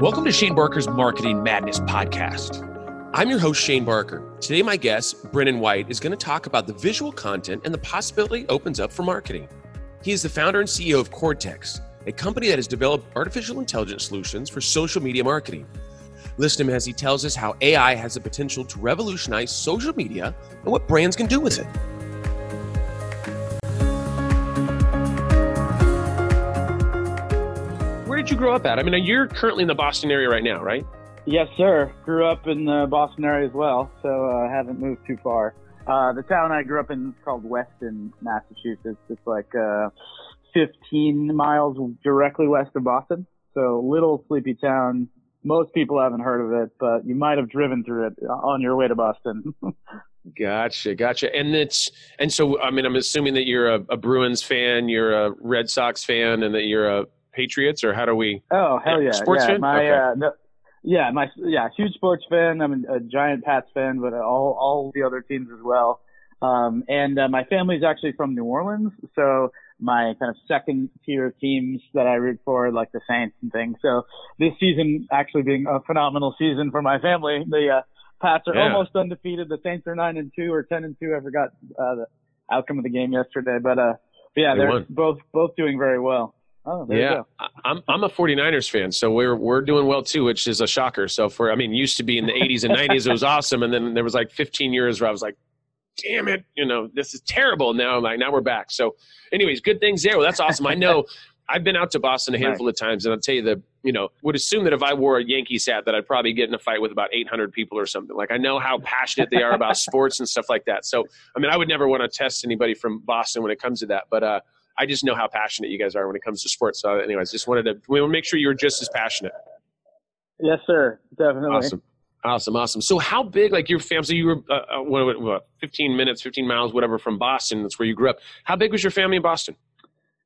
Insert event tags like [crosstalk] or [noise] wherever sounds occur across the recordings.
Welcome to Shane Barker's Marketing Madness podcast. I'm your host, Shane Barker. Today, my guest, Brennan White, is going to talk about the visual content and the possibility opens up for marketing. He is the founder and CEO of Cortex, a company that has developed artificial intelligence solutions for social media marketing. Listen to him as he tells us how AI has the potential to revolutionize social media and what brands can do with it. Grow up at? I mean, you're currently in the Boston area right now, right? Yes, sir. Grew up in the Boston area as well, so I uh, haven't moved too far. Uh, the town I grew up in is called Weston, Massachusetts. It's like uh, 15 miles directly west of Boston. So little sleepy town. Most people haven't heard of it, but you might have driven through it on your way to Boston. [laughs] gotcha, gotcha. And it's and so I mean I'm assuming that you're a, a Bruins fan, you're a Red Sox fan, and that you're a Patriots, or how do we? Oh hell yeah, sports yeah. fan. My okay. uh, no, yeah, my yeah, huge sports fan. I'm a, giant Pats fan, but all all the other teams as well. Um, and uh, my family's actually from New Orleans, so my kind of second tier teams that I root for, like the Saints and things. So this season actually being a phenomenal season for my family. The uh, Pats are Yeah. almost undefeated. The Saints are nine and two or ten and two. I forgot uh, the outcome of the game yesterday, but uh, but yeah, They they're won. both both doing very well. Oh, there you yeah, I'm I'm a 49ers fan, so we're we're doing well too, which is a shocker. So for I mean, used to be in the 80s and 90s, it was awesome, and then there was like 15 years where I was like, damn it, you know, this is terrible. Now I'm like, now we're back. So, anyways, good things there. Well, that's awesome. I know. [laughs] I've been out to Boston a handful of times, and I'll tell you the, you know, would assume that if I wore a Yankees hat, that I'd probably get in a fight with about 800 people or something. Like I know how passionate they are about [laughs] sports and stuff like that. So, I mean, I would never want to test anybody from Boston when it comes to that, but uh, I just know how passionate you guys are when it comes to sports. So, anyways, just wanted to we want to make sure you're just as passionate. Yes, sir. Definitely. Awesome. Awesome, awesome. So, how big, like your family? So, you were uh, uh, what, what, 15 minutes, 15 miles, whatever, from Boston. That's where you grew up. How big was your family in Boston?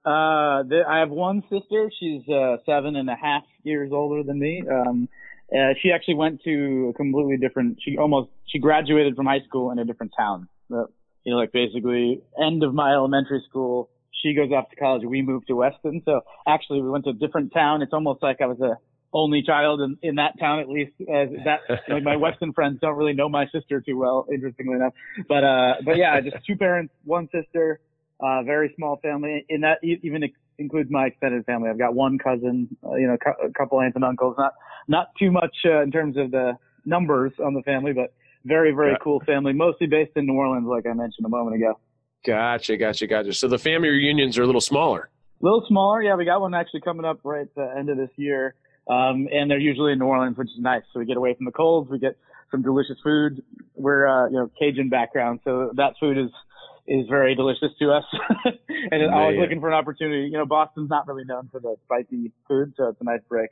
Uh, the, I have one sister. She's uh, seven and a half years older than me. Um, uh, she actually went to a completely different. She almost she graduated from high school in a different town. You know, like basically end of my elementary school. She goes off to college. We moved to Weston. So actually, we went to a different town. It's almost like I was a only child in, in that town, at least. As that [laughs] like my Weston friends don't really know my sister too well, interestingly enough. But uh, but yeah, just two parents, one sister. Uh, very small family. In that even includes my extended family. I've got one cousin, uh, you know, a couple aunts and uncles. Not not too much uh, in terms of the numbers on the family, but very very Yeah. cool family. Mostly based in New Orleans, like I mentioned a moment ago. Gotcha, gotcha, gotcha. So the family reunions are a little smaller. A little smaller, yeah. We got one actually coming up right at the end of this year, um, and they're usually in New Orleans, which is nice. So we get away from the colds. We get some delicious food. We're uh, you know Cajun background, so that food is is very delicious to us. [laughs] and always Man. looking for an opportunity. You know, Boston's not really known for the spicy food, so it's a nice break.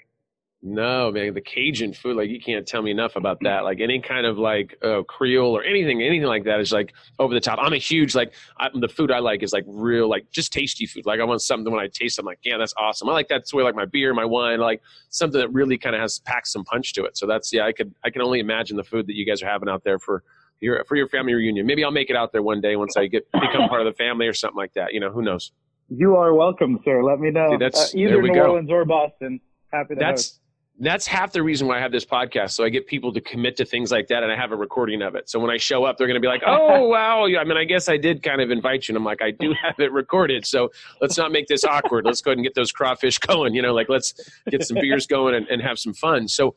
No, man, the Cajun food, like you can't tell me enough about that. Like any kind of like uh, Creole or anything, anything like that is like over the top. I'm a huge like I, the food I like is like real like just tasty food. Like I want something when I taste, I'm like, yeah, that's awesome. I like that way like my beer, my wine, I like something that really kind of has packs some punch to it. So that's yeah, I could I can only imagine the food that you guys are having out there for your for your family reunion. Maybe I'll make it out there one day once I get become part of the family or something like that. You know, who knows? You are welcome, sir. Let me know. See, that's- uh, either New go. Orleans or Boston. Happy to host. That's half the reason why I have this podcast. So I get people to commit to things like that, and I have a recording of it. So when I show up, they're going to be like, "Oh, [laughs] wow!" I mean, I guess I did kind of invite you, and I'm like, I do [laughs] have it recorded. So let's not make this awkward. Let's go ahead and get those crawfish [laughs] going. You know, like let's get some beers going and, and have some fun. So.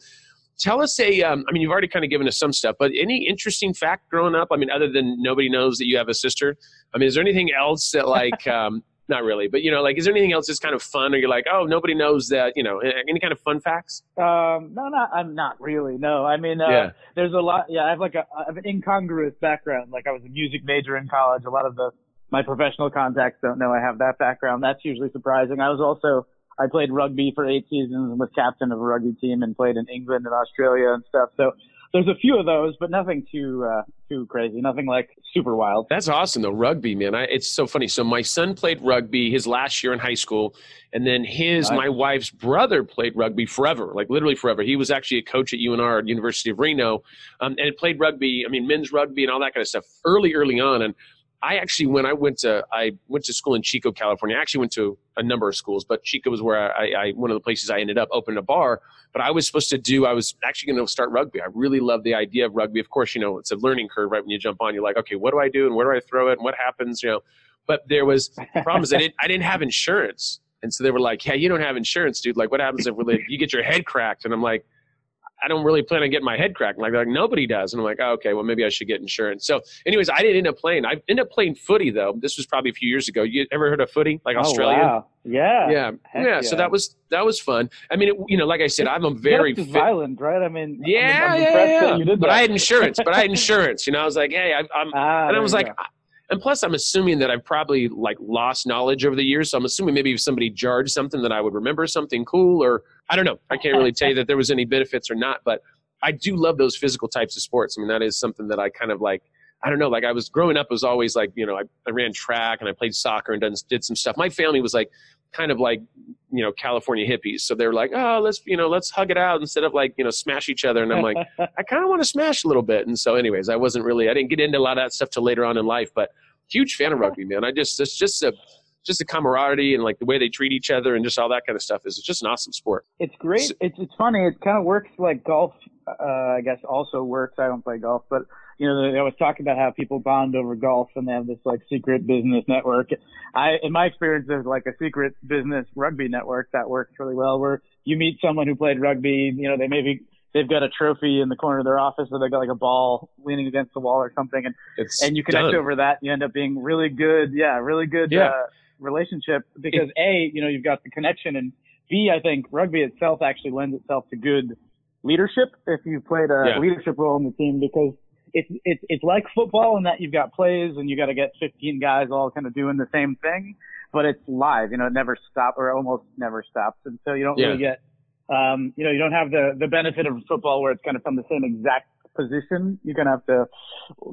Tell us a, um, I mean, you've already kind of given us some stuff, but any interesting fact growing up? I mean, other than nobody knows that you have a sister. I mean, is there anything else that like, um, not really, but you know, like, is there anything else that's kind of fun, or you're like, oh, nobody knows that, you know, any kind of fun facts? Um, no, not I'm not really. No, I mean, uh, Yeah. there's a lot. Yeah, I have like a I have an incongruous background. Like I was a music major in college. A lot of the my professional contacts don't know I have that background. That's usually surprising. I was also I played rugby for eight seasons and was captain of a rugby team and played in England and Australia and stuff. So there's a few of those, but nothing too uh, too crazy. Nothing like super wild. That's awesome though. Rugby, man. I, it's so funny. So my son played rugby his last year in high school, and then his my wife's brother played rugby forever, like literally forever. He was actually a coach at UNR at University of Reno, um, and played rugby. I mean, men's rugby and all that kind of stuff early, early on. And I actually, when I went to, I went to school in Chico, California. I actually went to a number of schools, but Chico was where I, I one of the places I ended up opening a bar. But I was supposed to do, I was actually going to start rugby. I really love the idea of rugby. Of course, you know, it's a learning curve, right? When you jump on, you're like, okay, what do I do and where do I throw it and what happens, you know? But there was [laughs] the problem I didn't, I didn't have insurance. And so they were like, "Hey, you don't have insurance, dude. Like, what happens if really, you get your head cracked?" And I'm like, I don't really plan on getting my head cracked. Like, like nobody does. And I'm like, oh, okay, well, maybe I should get insurance. So, anyways, I didn't end up playing. I ended up playing footy though. This was probably a few years ago. You ever heard of footy, like oh, Australia? Wow. Yeah. Yeah. Yeah. yeah. So that was that was fun. I mean, it, you know, like I said, I'm a very fit, violent, right? I mean, yeah, I'm, yeah, yeah. You did but. I had insurance. but I had [laughs] insurance. You know, I was like, hey, I, I'm, Ah, and I was like. go. And plus, I'm assuming that I've probably like lost knowledge over the years. So I'm assuming maybe if somebody jarred something that I would remember something cool, or I don't know. I can't really tell you that there was any benefits or not, but I do love those physical types of sports. I mean, that is something that I kind of like. I don't know. Like I was growing up, it was always like you know I, I ran track and I played soccer and done, did some stuff. My family was like kind of like you know California hippies, so they were like, oh, let's you know let's hug it out instead of like you know smash each other. And I'm like, [laughs] I kind of want to smash a little bit. And so, anyways, I wasn't really I didn't get into a lot of that stuff till later on in life, but huge fan of rugby, man. I just it's just a just the camaraderie and like the way they treat each other and just all that kind of stuff is just an awesome sport. It's great. So- It's it's funny. It kind of works like golf. Uh, I guess also works. I don't play golf, but you know they always talk about how people bond over golf and they have this like secret business network. I, in my experience, there's like a secret business rugby network that works really well, where you meet someone who played rugby. You know, they maybe they've got a trophy in the corner of their office, or they've got like a ball leaning against the wall or something, and It's and you connect done. over that. You end up being really good. Yeah, really good. Yeah. Uh, relationship because a you know you've got the connection and b I think rugby itself actually lends itself to good leadership if you've played a Yeah. leadership role in the team because it's it's it's like football in that you've got plays and you got to get 15 guys all kind of doing the same thing, but it's live. You know, it never stops or almost never stops, and so you don't really get um, you know you don't have the the benefit of football where it's kind of from the same exact position. You're gonna have to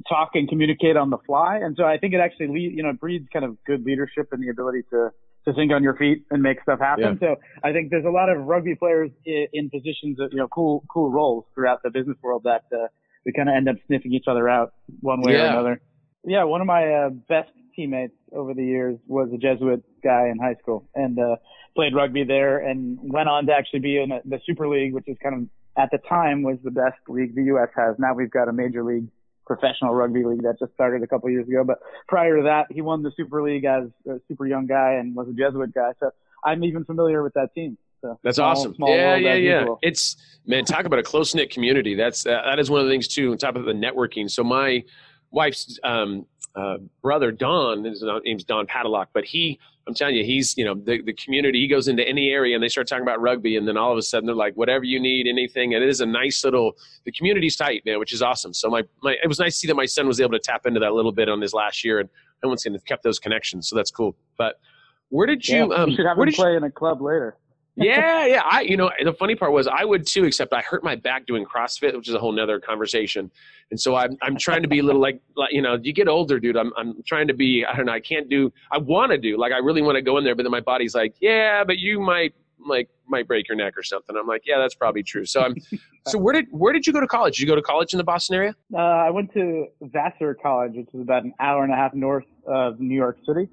talk and communicate on the fly, and so I think it actually lead, you know breeds kind of good leadership and the ability to to think on your feet and make stuff happen. So I think there's a lot of rugby players in, in positions of you know cool cool roles throughout the business world that uh, we kind of end up sniffing each other out one way or another. Yeah, one of my uh, best teammates over the years was a Jesuit guy in high school and uh, played rugby there and went on to actually be in the Super League, which is kind of at the time was the best league the U.S. has. Now we've got a major league professional rugby league that just started a couple years ago. But prior to that, he won the Super League as a super young guy and was a Jesuit guy. So I'm even familiar with that team. So That's small- awesome. small yeah, yeah, yeah. usual. It's man, talk about a close knit community. That's uh, that is one of the things too. On top of the networking. So my wife's um, uh, brother Don, his name's Don Padlock, but he, I'm telling you, he's you know the the community. He goes into any area and they start talking about rugby, and then all of a sudden they're like, whatever you need, anything. And it is a nice little. The community's tight, man, which is awesome. So my my it was nice to see that my son was able to tap into that little bit on his last year, and one's going to kept those connections. So that's cool. But where did you? yeah, um, you should have where him did you, play in a club later. Yeah, yeah. I, you know, the funny part was I would too, except I hurt my back doing CrossFit, which is a whole nother conversation. And so I'm, I'm trying to be a little like, like, you know, you get older, dude. I'm, I'm trying to be, I don't know, I can't do, I want to do, like, I really want to go in there, but then my body's like, yeah, but you might, like, might break your neck or something. I'm like, yeah, that's probably true. So I'm, [laughs] so where did, where did you go to college? Did you go to college in the Boston area? Uh, I went to Vassar College, which is about an hour and a half north of New York City.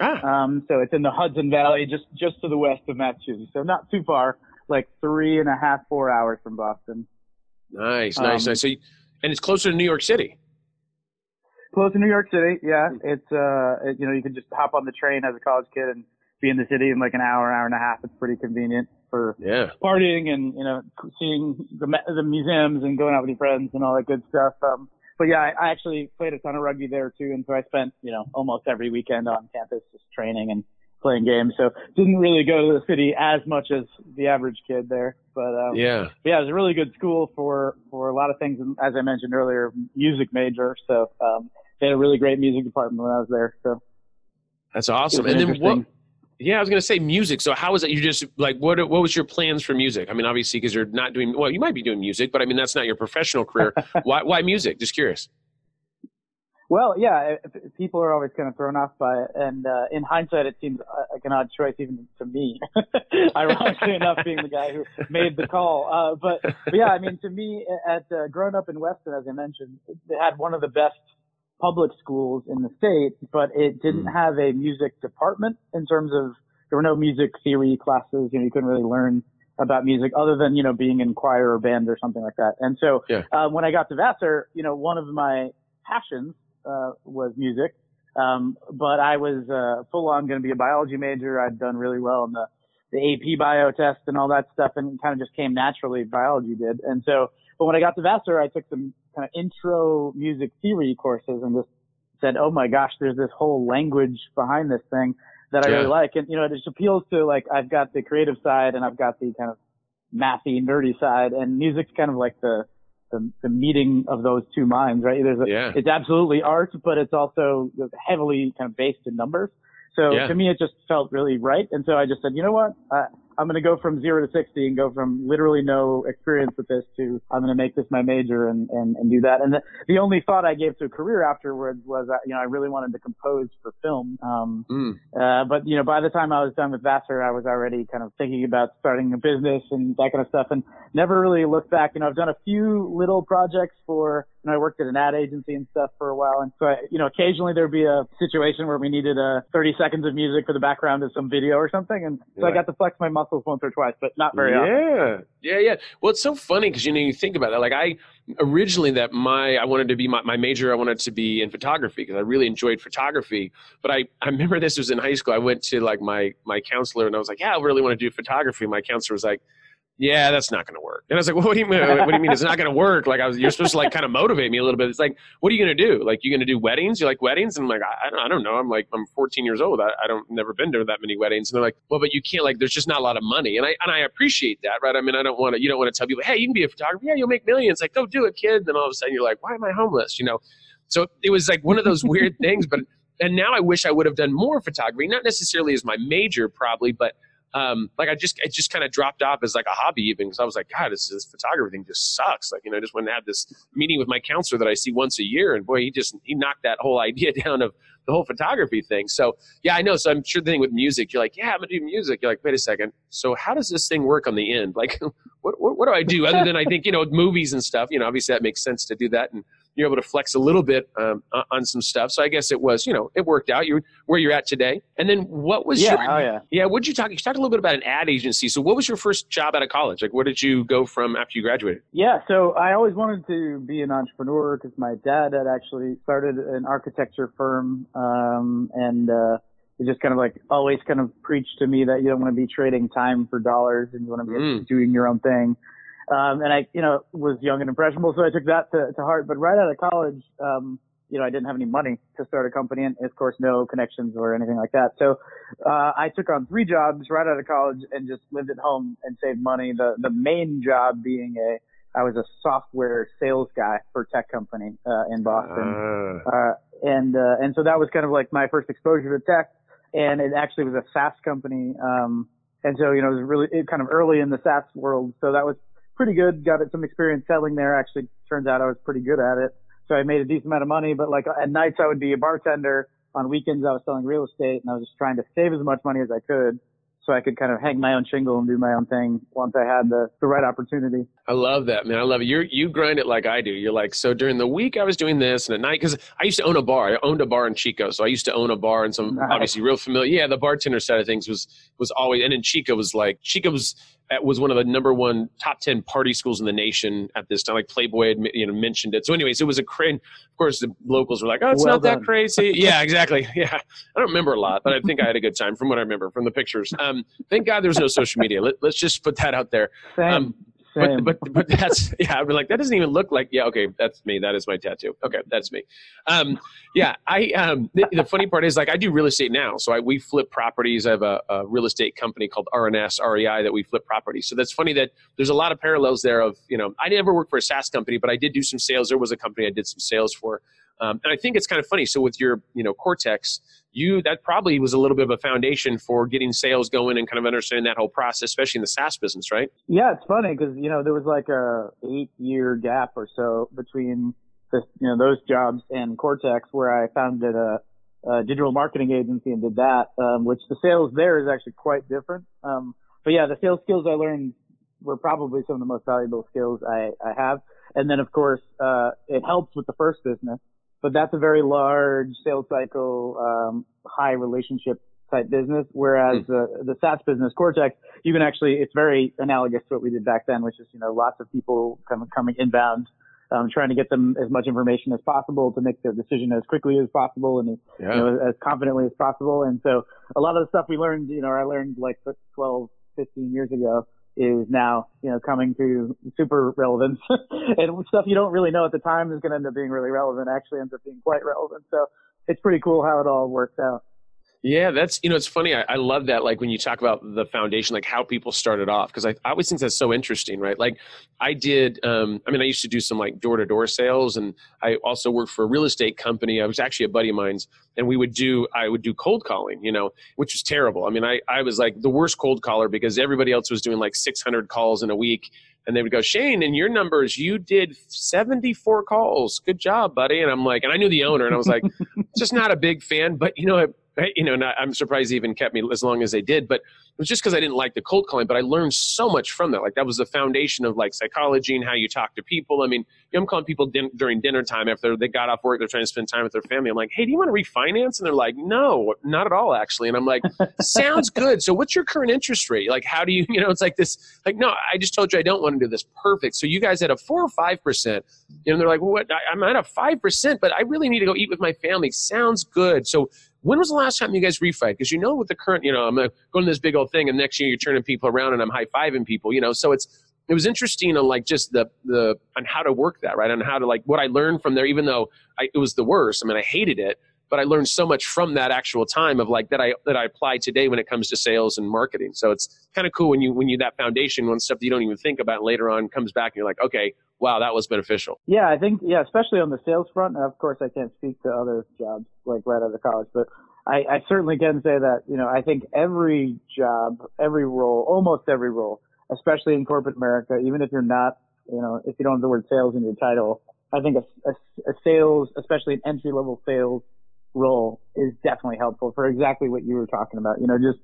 Ah, Um, so it's in the Hudson Valley, just just to the west of Massachusetts. So not too far, like three and a half, four hours from Boston. nice, nice, um, nice. So, you, and it's closer to New York City. Close to New York City, yeah. Hmm. It's uh, it, you know, you can just hop on the train as a college kid and be in the city in like an hour, hour and a half. It's pretty convenient for Yeah. partying and you know seeing the the museums and going out with your friends and all that good stuff. Um, but yeah, I, I actually played a ton of rugby there too, and so I spent you know almost every weekend on campus just training and playing games. So didn't really go to the city as much as the average kid there. But um, Yeah. yeah, it was a really good school for for a lot of things. And as I mentioned earlier, music major. So um, they had a really great music department when I was there. So That's awesome. was And then what. Yeah, I was gonna say music. So how was it? You just like what? What was your plans for music? I mean, obviously, because you're not doing well. You might be doing music, but I mean, that's not your professional career. [laughs] why? Why music? Just curious. Well, yeah, if people are always kind of thrown off by it, and uh, in hindsight, it seems uh, like an odd choice even to me. [laughs] Ironically enough, being the guy who made the call, uh, but, but yeah, I mean, to me, at uh, growing up in Weston, as I mentioned, they had one of the best public schools in the state, but it didn't Mm. have a music department in terms of there were no music theory classes. You know, you couldn't really learn about music other than you know being in choir or band or something like that. And so Yeah. uh, when I got to Vassar, you know, one of my passions uh, was music, um, but I was uh, full on going to be a biology major. I'd done really well in the the AP bio test and all that stuff, and it kind of just came naturally. Biology did, and so. But when I got to Vassar, I took some kind of intro music theory courses and just said, "Oh my gosh, there's this whole language behind this thing that I Yeah. really like." And you know, it just appeals to like I've got the creative side and I've got the kind of mathy, nerdy side, and music's kind of like the the, the meeting of those two minds, right? There's a, Yeah. it's absolutely art, but it's also heavily kind of based in numbers. So Yeah. to me, it just felt really right. And so I just said, you know what? Uh, I'm going to go from zero to 60 and go from literally no experience with this to I'm going to make this my major and, and, and do that. And the, the only thought I gave to a career afterwards was, that, you know, I really wanted to compose for film. Um, Mm. uh, but you know, by the time I was done with Vassar, I was already kind of thinking about starting a business and that kind of stuff, and never really looked back. You know, I've done a few little projects for. You know, I worked at an ad agency and stuff for a while, and so I, you know, occasionally there'd be a situation where we needed uh 30 seconds of music for the background of some video or something, and so I got to flex my muscles once or twice, but not very often. yeah, yeah, yeah. Well, it's so funny because you know you think about that. Like I originally that my I wanted to be my, my major. I wanted to be in photography because I really enjoyed photography. But I I remember this was in high school. I went to like my my counselor and I was like, yeah, I really want to do photography. My counselor was like. Yeah, that's not going to work. And I was like, well, "What do you mean? What do you mean it's not going to work?" Like, I was, you're supposed to like kind of motivate me a little bit. It's like, what are you going to do? Like, you're going to do weddings? You like weddings? And I'm like, I, don't, I don't know. I'm like, I'm 14 years old. I, I don't never been to that many weddings. And they're like, well, but you can't. Like, there's just not a lot of money. And I and I appreciate that, right? I mean, I don't want to. You don't want to tell people, hey, you can be a photographer. Yeah, you'll make millions. Like, go do it, kid. Then all of a sudden, you're like, why am I homeless? You know. So it was like one of those weird things. But and now I wish I would have done more photography, not necessarily as my major, probably, but um, like I just it just kind of dropped off as like a hobby even because I was like, God, this, this photography thing just sucks. Like you know, I just went and had this meeting with my counselor that I see once a year, and boy, he just he knocked that whole [laughs] idea down of the whole photography thing. So yeah, I know. So I'm sure the thing with music, you're like, yeah, I'm gonna do music. You're like, wait a second. So how does this thing work on the end? Like, [laughs] what what, what do I do other than I think you know movies and stuff? You know, obviously that makes sense to do that and. You're able to flex a little bit um, on- some stuff, so I guess it was, you know, it worked out. You're where you're at today, and then what was Yeah, your oh yeah. yeah, what did you talk? You talked a little bit about an ad agency. So, what was your first job out of college? Like, where did you go from after you graduated? Yeah, so I always wanted to be an entrepreneur because my dad had actually started an architecture firm, um, and uh, he just kind of like always kind of preached to me that you don't want to be trading time for dollars and you want to be Mm. doing your own thing. Um, and I, you know, was young and impressionable, so I took that to, to heart. But right out of college, um, you know, I didn't have any money to start a company, and of course, no connections or anything like that. So uh, I took on three jobs right out of college and just lived at home and saved money. The the main job being a I was a software sales guy for a tech company uh, in Boston, Ah, uh, and uh, and so that was kind of like my first exposure to tech, and it actually was a SaaS company, um, and so you know it was really it kind of early in the SaaS world, so that was pretty good. Got some experience selling there. Actually, turns out I was pretty good at it, so I made a decent amount of money. But like at nights, I would be a bartender. On weekends, I was selling real estate, and I was just trying to save as much money as I could. So I could kind of hang my own shingle and do my own thing once I had the, the right opportunity. I love that, man. I love it. You you grind it like I do. You're like, so during the week I was doing this, and at night because I used to own a bar. I owned a bar in Chico, so I used to own a bar, and some Nice. obviously real familiar. Yeah, the bartender side of things was was always, and in Chico was like Chico was was one of the number one top 10 party schools in the nation at this time. Like playboy had you know mentioned it. So anyways it was a crazy of course the locals were like oh it's Well not that crazy. [laughs] Yeah exactly. [laughs] Yeah. I don't remember a lot but i think i had a good time from what i remember from the pictures. Um thank god there was no social media. Let, let's just put that out there. Um, same. but but but that's [laughs] yeah. I've been like that doesn't even look like yeah. Okay, that's me. That is my tattoo. Okay, that's me. Um, yeah. I um the, the funny part is like I do real estate now, so I we flip properties. I have a, a real estate company called RNS REI that we flip properties. So that's funny that there's a lot of parallels there. Of you know I never worked for a SaaS company, but I did do some sales. There was a company I did some sales for. Um, and I think it's kind of funny. So with your, you know, Cortex, you that probably was a little bit of a foundation for getting sales going and kind of understanding that whole process, especially in the SaaS business, right? Yeah, it's funny because you know there was like a eight year gap or so between this, you know, those jobs and Cortex, where I founded a, a digital marketing agency and did that, um, which the sales there is actually quite different. Um, but yeah, the sales skills I learned were probably some of the most valuable skills I, I have. And then of course, uh, it helps with the first business but that's a very large sales cycle, um, high relationship type business. Whereas mm. uh, the SaaS business, Cortex, you can actually, it's very analogous to what we did back then, which is, you know, lots of people coming, coming inbound, um, trying to get them as much information as possible to make their decision as quickly as possible and yeah. you know, as confidently as possible. And so a lot of the stuff we learned, you know, I learned like 12, 15 years ago is now, you know, coming to super relevance [laughs] and stuff you don't really know at the time is going to end up being really relevant actually ends up being quite relevant. So it's pretty cool how it all works out. Yeah, that's you know it's funny. I, I, love that like when you talk about the foundation, like how people started off, because I, I, always think that's so interesting, right? Like I did. Um, I mean, I used to do some like door to door sales, and I also worked for a real estate company. I was actually a buddy of mine's, and we would do I would do cold calling, you know, which was terrible. I mean, I I was like the worst cold caller because everybody else was doing like 600 calls in a week, and they would go, Shane, in your numbers, you did 74 calls. Good job, buddy. And I'm like, and I knew the owner, and I was like, just not a big fan, but you know, you know, not, I'm surprised they even kept me as long as they did. But was just because I didn't like the cold calling. But I learned so much from that. Like that was the foundation of like psychology and how you talk to people. I mean, you know, I'm calling people din- during dinner time after they got off work. They're trying to spend time with their family. I'm like, hey, do you want to refinance? And they're like, no, not at all, actually. And I'm like, sounds [laughs] good. So what's your current interest rate? Like, how do you, [laughs] you know, it's like this. Like, no, I just told you I don't want to do this. Perfect. So you guys had a four or five percent. You know, they're like, well, what? I, I'm at a five percent, but I really need to go eat with my family. Sounds good. So when was the last time you guys refied? Because you know, with the current, you know, I'm going to this big old thing, and next year you're turning people around, and I'm high fiving people, you know. So it's it was interesting on like just the the on how to work that right, on how to like what I learned from there, even though I, it was the worst. I mean, I hated it, but I learned so much from that actual time of like that I that I apply today when it comes to sales and marketing. So it's kind of cool when you when you that foundation when stuff that you don't even think about later on comes back and you're like, okay, wow, that was beneficial. Yeah, I think yeah, especially on the sales front. Of course, I can't speak to other jobs like right out of college, but I, I certainly can say that you know I think every job, every role, almost every role, especially in corporate America, even if you're not, you know, if you don't have the word sales in your title, I think a, a, a sales, especially an entry level sales role, is definitely helpful for exactly what you were talking about. You know, just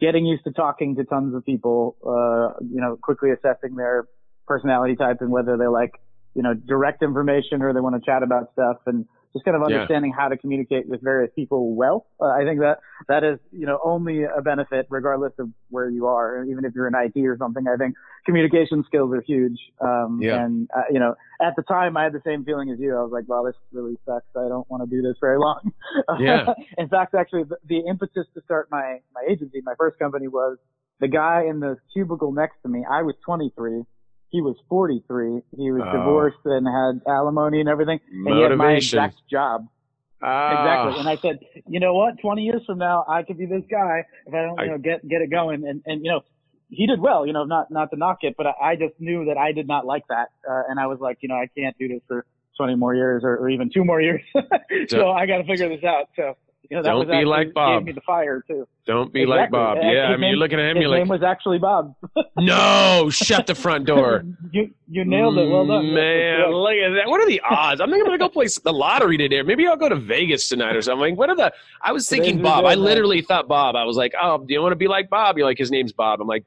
getting used to talking to tons of people, uh, you know, quickly assessing their personality type and whether they like, you know, direct information or they want to chat about stuff and just kind of understanding yeah. how to communicate with various people well. Uh, I think that that is, you know, only a benefit regardless of where you are. Even if you're in IT or something, I think communication skills are huge. Um, yeah. and, uh, you know, at the time I had the same feeling as you. I was like, well, this really sucks. I don't want to do this very long. [laughs] Yeah. in fact, actually the, the impetus to start my, my agency, my first company was the guy in the cubicle next to me. I was 23 he was 43. He was oh. divorced and had alimony and everything. And Motivation. he had my exact job. Ah. Exactly. And I said, you know what? 20 years from now, I could be this guy if I don't, you know, get, get it going. And, and, you know, he did well, you know, not, not to knock it, but I, I just knew that I did not like that. Uh, and I was like, you know, I can't do this for 20 more years or, or even two more years. [laughs] so I got to figure this out. So you know, Don't be like Bob. Gave me the fire too. Don't be exactly. like Bob. Yeah, I mean, name, you're looking at him. You're like, name was actually Bob. [laughs] no, shut the front door. [laughs] you you nailed it. Well done, man. Look at that. What are the odds? I'm thinking I'm gonna go play the lottery today. Maybe I'll go to Vegas tonight or something. What are the? I was thinking Bob. I literally thought Bob. I was like, oh, do you want to be like Bob? You're like, his name's Bob. I'm like,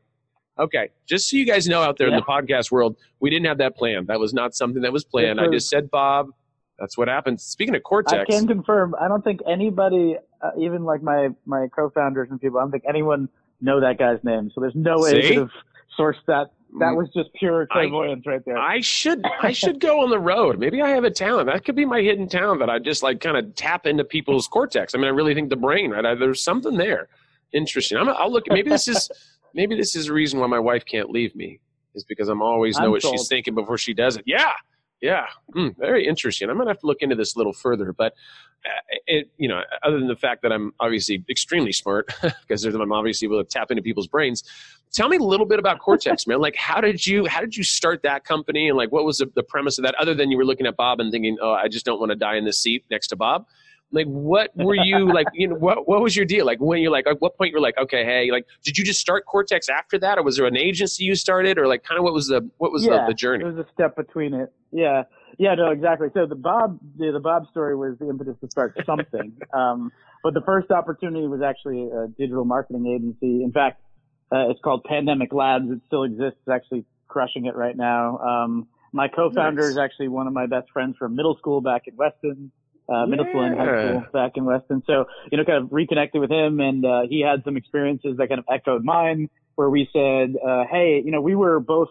okay. Just so you guys know out there yeah. in the podcast world, we didn't have that plan. That was not something that was planned. I just said Bob that's what happens. Speaking of Cortex, I can confirm. I don't think anybody, uh, even like my my co-founders and people, I don't think anyone know that guy's name. So there's no way to source that. That was just pure clairvoyance I, right there. I should [laughs] I should go on the road. Maybe I have a talent. That could be my hidden talent that I just like kind of tap into people's cortex. I mean, I really think the brain, right? I, there's something there. Interesting. I'm, I'll look. Maybe this is [laughs] maybe this is a reason why my wife can't leave me is because I'm always know I'm what she's thinking before she does it. Yeah. Yeah, mm, very interesting. I'm gonna have to look into this a little further, but uh, it, you know, other than the fact that I'm obviously extremely smart [laughs] because I'm obviously able to tap into people's brains. Tell me a little bit about Cortex, man. Like, how did you how did you start that company, and like, what was the, the premise of that? Other than you were looking at Bob and thinking, oh, I just don't want to die in this seat next to Bob like what were you like you know what what was your deal? Like when you're like at what point you're like okay hey like did you just start cortex after that or was there an agency you started or like kind of what was the what was yeah, the, the journey? it was a step between it. Yeah. Yeah no exactly. So the bob the, the bob story was the impetus to start something. [laughs] Um but the first opportunity was actually a digital marketing agency. In fact uh, it's called pandemic labs. It still exists. It's actually crushing it right now. Um my co-founder nice. is actually one of my best friends from middle school back in weston uh, Middle School and High School back in Weston. So, you know, kind of reconnected with him and, uh, he had some experiences that kind of echoed mine where we said, uh, hey, you know, we were both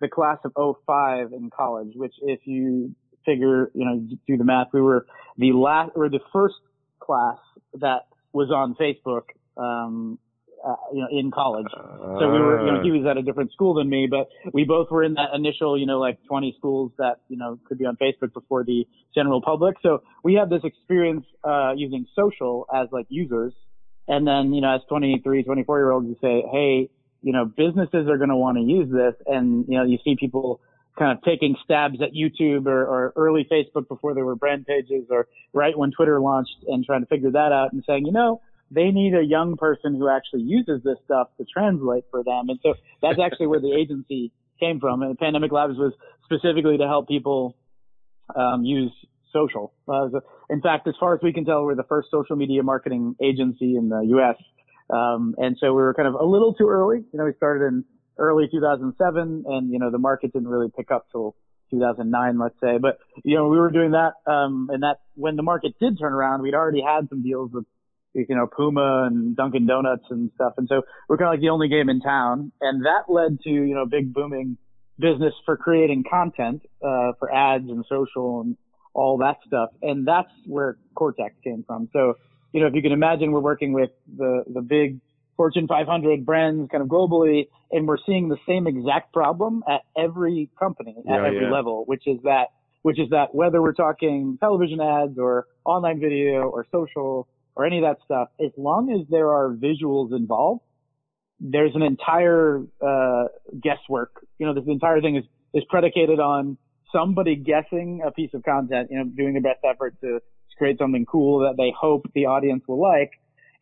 the class of 05 in college, which if you figure, you know, do the math, we were the last or the first class that was on Facebook, um, uh, you know, in college. So we were, you know, he was at a different school than me, but we both were in that initial, you know, like 20 schools that, you know, could be on Facebook before the general public. So we had this experience, uh, using social as like users. And then, you know, as 23, 24 year olds, you say, Hey, you know, businesses are going to want to use this. And, you know, you see people kind of taking stabs at YouTube or, or early Facebook before there were brand pages or right when Twitter launched and trying to figure that out and saying, you know, they need a young person who actually uses this stuff to translate for them. And so that's actually where the [laughs] agency came from. And the Pandemic Labs was specifically to help people um, use social. Uh, in fact, as far as we can tell, we're the first social media marketing agency in the U.S. Um, and so we were kind of a little too early. You know, we started in early 2007 and, you know, the market didn't really pick up till 2009, let's say. But, you know, we were doing that, um, and that when the market did turn around, we'd already had some deals with, you know, Puma and Dunkin' Donuts and stuff. And so we're kind of like the only game in town. And that led to, you know, big booming business for creating content, uh, for ads and social and all that stuff. And that's where Cortex came from. So, you know, if you can imagine, we're working with the, the big Fortune 500 brands kind of globally, and we're seeing the same exact problem at every company at yeah, every yeah. level, which is that, which is that whether we're talking television ads or online video or social or any of that stuff, as long as there are visuals involved, there's an entire, uh, guesswork. You know, this entire thing is, is predicated on somebody guessing a piece of content, you know, doing their best effort to create something cool that they hope the audience will like.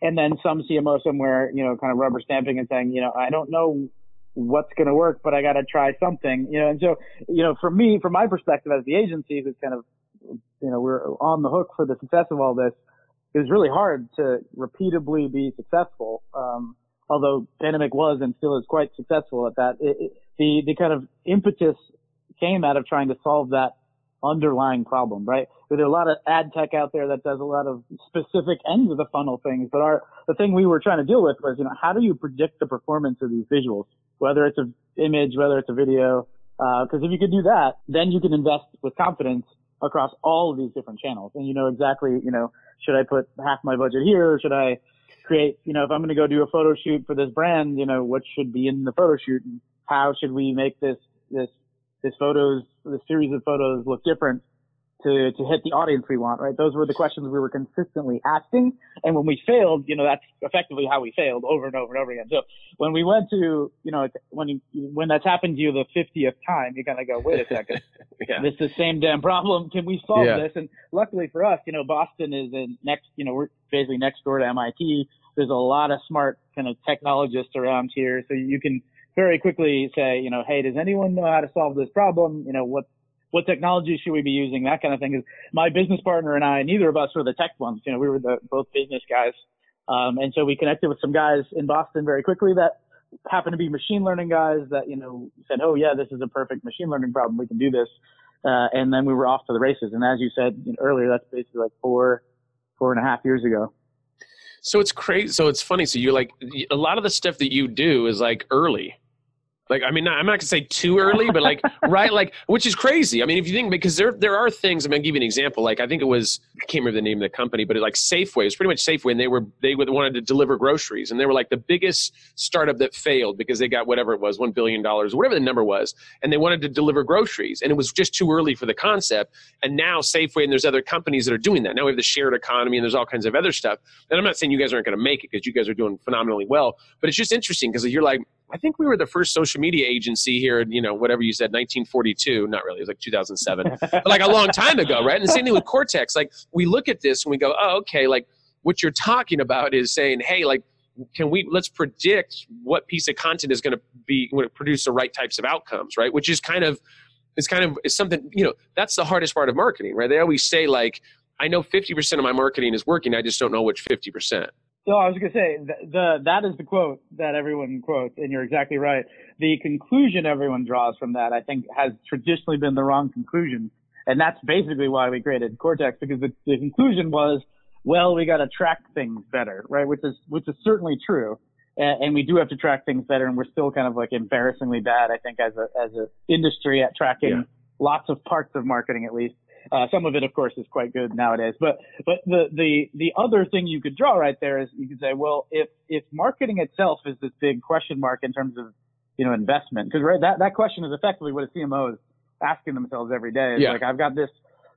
And then some CMO somewhere, you know, kind of rubber stamping and saying, you know, I don't know what's going to work, but I got to try something, you know. And so, you know, for me, from my perspective as the agency who's kind of, you know, we're on the hook for the success of all this, it was really hard to repeatably be successful. Um, although Pandemic was and still is quite successful at that. It, it, the, the kind of impetus came out of trying to solve that underlying problem, right? There's a lot of ad tech out there that does a lot of specific ends of the funnel things, but our, the thing we were trying to deal with was, you know, how do you predict the performance of these visuals? Whether it's an image, whether it's a video, uh, cause if you could do that, then you can invest with confidence across all of these different channels. And you know exactly, you know, should I put half my budget here or should I create, you know, if I'm going to go do a photo shoot for this brand, you know, what should be in the photo shoot and how should we make this, this this photos, this series of photos look different to, to hit the audience we want, right? Those were the questions we were consistently asking. And when we failed, you know, that's effectively how we failed over and over and over again. So when we went to, you know, when you, when that's happened to you the 50th time, you kind of go, wait a second, [laughs] yeah. this is the same damn problem. Can we solve yeah. this? And luckily for us, you know, Boston is in next, you know, we're basically next door to MIT. There's a lot of smart kind of technologists around here. So you can, very quickly say, you know, hey, does anyone know how to solve this problem? You know, what what technology should we be using? That kind of thing. Is my business partner and I, neither of us were the tech ones. You know, we were the both business guys, um, and so we connected with some guys in Boston very quickly that happened to be machine learning guys that you know said, oh yeah, this is a perfect machine learning problem. We can do this, uh, and then we were off to the races. And as you said earlier, that's basically like four four and a half years ago. So it's crazy. So it's funny. So you're like a lot of the stuff that you do is like early. Like I mean, I'm not gonna say too early, but like [laughs] right, like which is crazy. I mean, if you think because there there are things. I'm gonna give you an example. Like I think it was I can't remember the name of the company, but it, like Safeway. It was pretty much Safeway, and they were they wanted to deliver groceries, and they were like the biggest startup that failed because they got whatever it was, one billion dollars, whatever the number was, and they wanted to deliver groceries, and it was just too early for the concept. And now Safeway and there's other companies that are doing that. Now we have the shared economy, and there's all kinds of other stuff. And I'm not saying you guys aren't going to make it because you guys are doing phenomenally well, but it's just interesting because you're like I think we were the first social media agency here, you know, whatever you said, 1942. Not really, it was like 2007, but [laughs] like a long time ago, right? And the same thing with Cortex. Like we look at this and we go, oh, okay, like what you're talking about is saying, hey, like, can we let's predict what piece of content is going to be going to produce the right types of outcomes, right? Which is kind of is kind of is something you know that's the hardest part of marketing, right? They always say like, I know 50% of my marketing is working, I just don't know which 50%. So I was going to say the, the that is the quote that everyone quotes, and you're exactly right. The conclusion everyone draws from that, I think, has traditionally been the wrong conclusion. And that's basically why we created Cortex because the, the conclusion was, well, we got to track things better, right? Which is, which is certainly true. And, and we do have to track things better. And we're still kind of like embarrassingly bad, I think, as a, as an industry at tracking yeah. lots of parts of marketing, at least. Uh, some of it, of course, is quite good nowadays. But but the the the other thing you could draw right there is you could say, well, if if marketing itself is this big question mark in terms of you know investment, because right that that question is effectively what a CMO is asking themselves every day. It's yeah. like I've got this,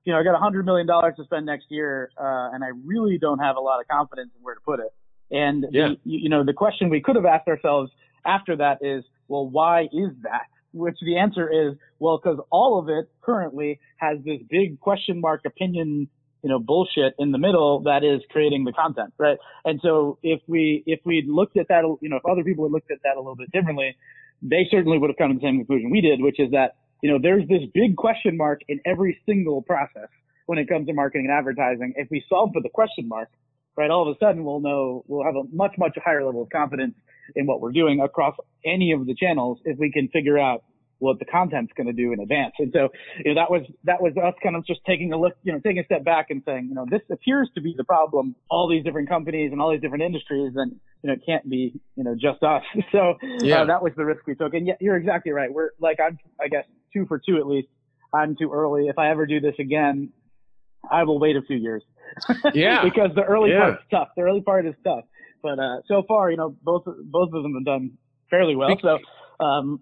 you know, I got a hundred million dollars to spend next year, uh, and I really don't have a lot of confidence in where to put it. And yeah. the, you know, the question we could have asked ourselves after that is, well, why is that? Which the answer is, well, because all of it currently has this big question mark opinion, you know, bullshit in the middle that is creating the content, right? And so if we, if we looked at that, you know, if other people had looked at that a little bit differently, they certainly would have come to the same conclusion we did, which is that, you know, there's this big question mark in every single process when it comes to marketing and advertising. If we solve for the question mark, right, all of a sudden we'll know, we'll have a much, much higher level of confidence in what we're doing across any of the channels if we can figure out what the content's going to do in advance. And so, you know, that was, that was us kind of just taking a look, you know, taking a step back and saying, you know, this appears to be the problem, all these different companies and all these different industries and, you know, it can't be, you know, just us. [laughs] So yeah. uh, that was the risk we took. And yeah, you're exactly right. We're like, I'm, I guess two for two at least. I'm too early. If I ever do this again, I will wait a few years. Yeah. [laughs] because the early yeah. part's tough. The early part is tough. But uh, so far, you know, both both of them have done fairly well. So um,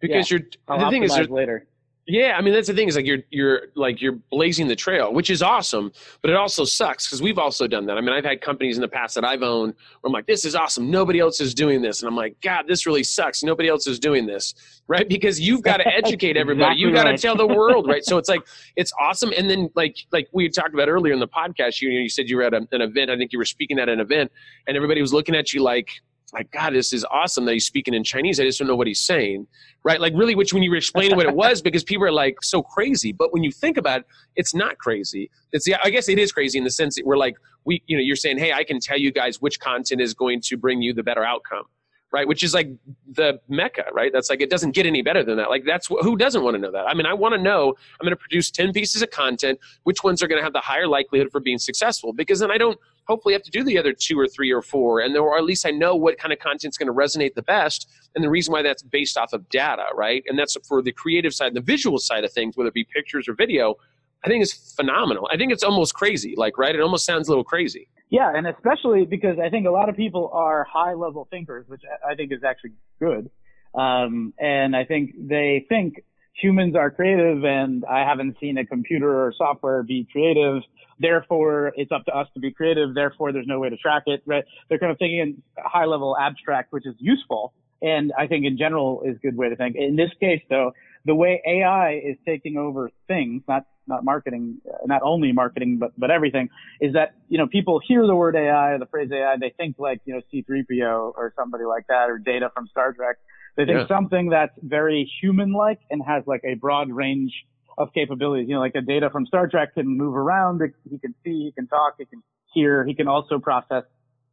because yeah. you're I'll the thing is later. Yeah, I mean that's the thing is like you're you're like you're blazing the trail, which is awesome, but it also sucks because we've also done that. I mean, I've had companies in the past that I've owned where I'm like, this is awesome, nobody else is doing this, and I'm like, God, this really sucks, nobody else is doing this, right? Because you've got [laughs] to educate everybody, exactly you got to right. tell the world, right? so it's like it's awesome, and then like like we talked about earlier in the podcast, you you said you were at a, an event, I think you were speaking at an event, and everybody was looking at you like like, God, this is awesome that he's speaking in Chinese. I just don't know what he's saying. Right. Like really, which when you were explaining what it was, [laughs] because people are like so crazy. But when you think about it, it's not crazy. It's I guess it is crazy in the sense that we're like, we, you know, you're saying, Hey, I can tell you guys which content is going to bring you the better outcome right? Which is like the mecca, right? That's like it doesn't get any better than that. Like that's who doesn't want to know that. I mean, I want to know I'm going to produce 10 pieces of content, which ones are going to have the higher likelihood for being successful because then I don't hopefully have to do the other two or three or four and or at least I know what kind of content is going to resonate the best and the reason why that's based off of data, right? And that's for the creative side, the visual side of things, whether it be pictures or video. I think it's phenomenal. I think it's almost crazy, like right? It almost sounds a little crazy. Yeah, and especially because I think a lot of people are high level thinkers, which I think is actually good. Um, and I think they think humans are creative and I haven't seen a computer or software be creative. Therefore, it's up to us to be creative. Therefore, there's no way to track it, right? They're kind of thinking in high level abstract, which is useful. And I think in general is a good way to think. In this case, though, the way AI is taking over things, not not marketing, not only marketing, but but everything, is that you know people hear the word AI or the phrase AI, they think like you know C3PO or somebody like that, or Data from Star Trek. They think yeah. something that's very human-like and has like a broad range of capabilities. You know, like a Data from Star Trek can move around, he can see, he can talk, he can hear, he can also process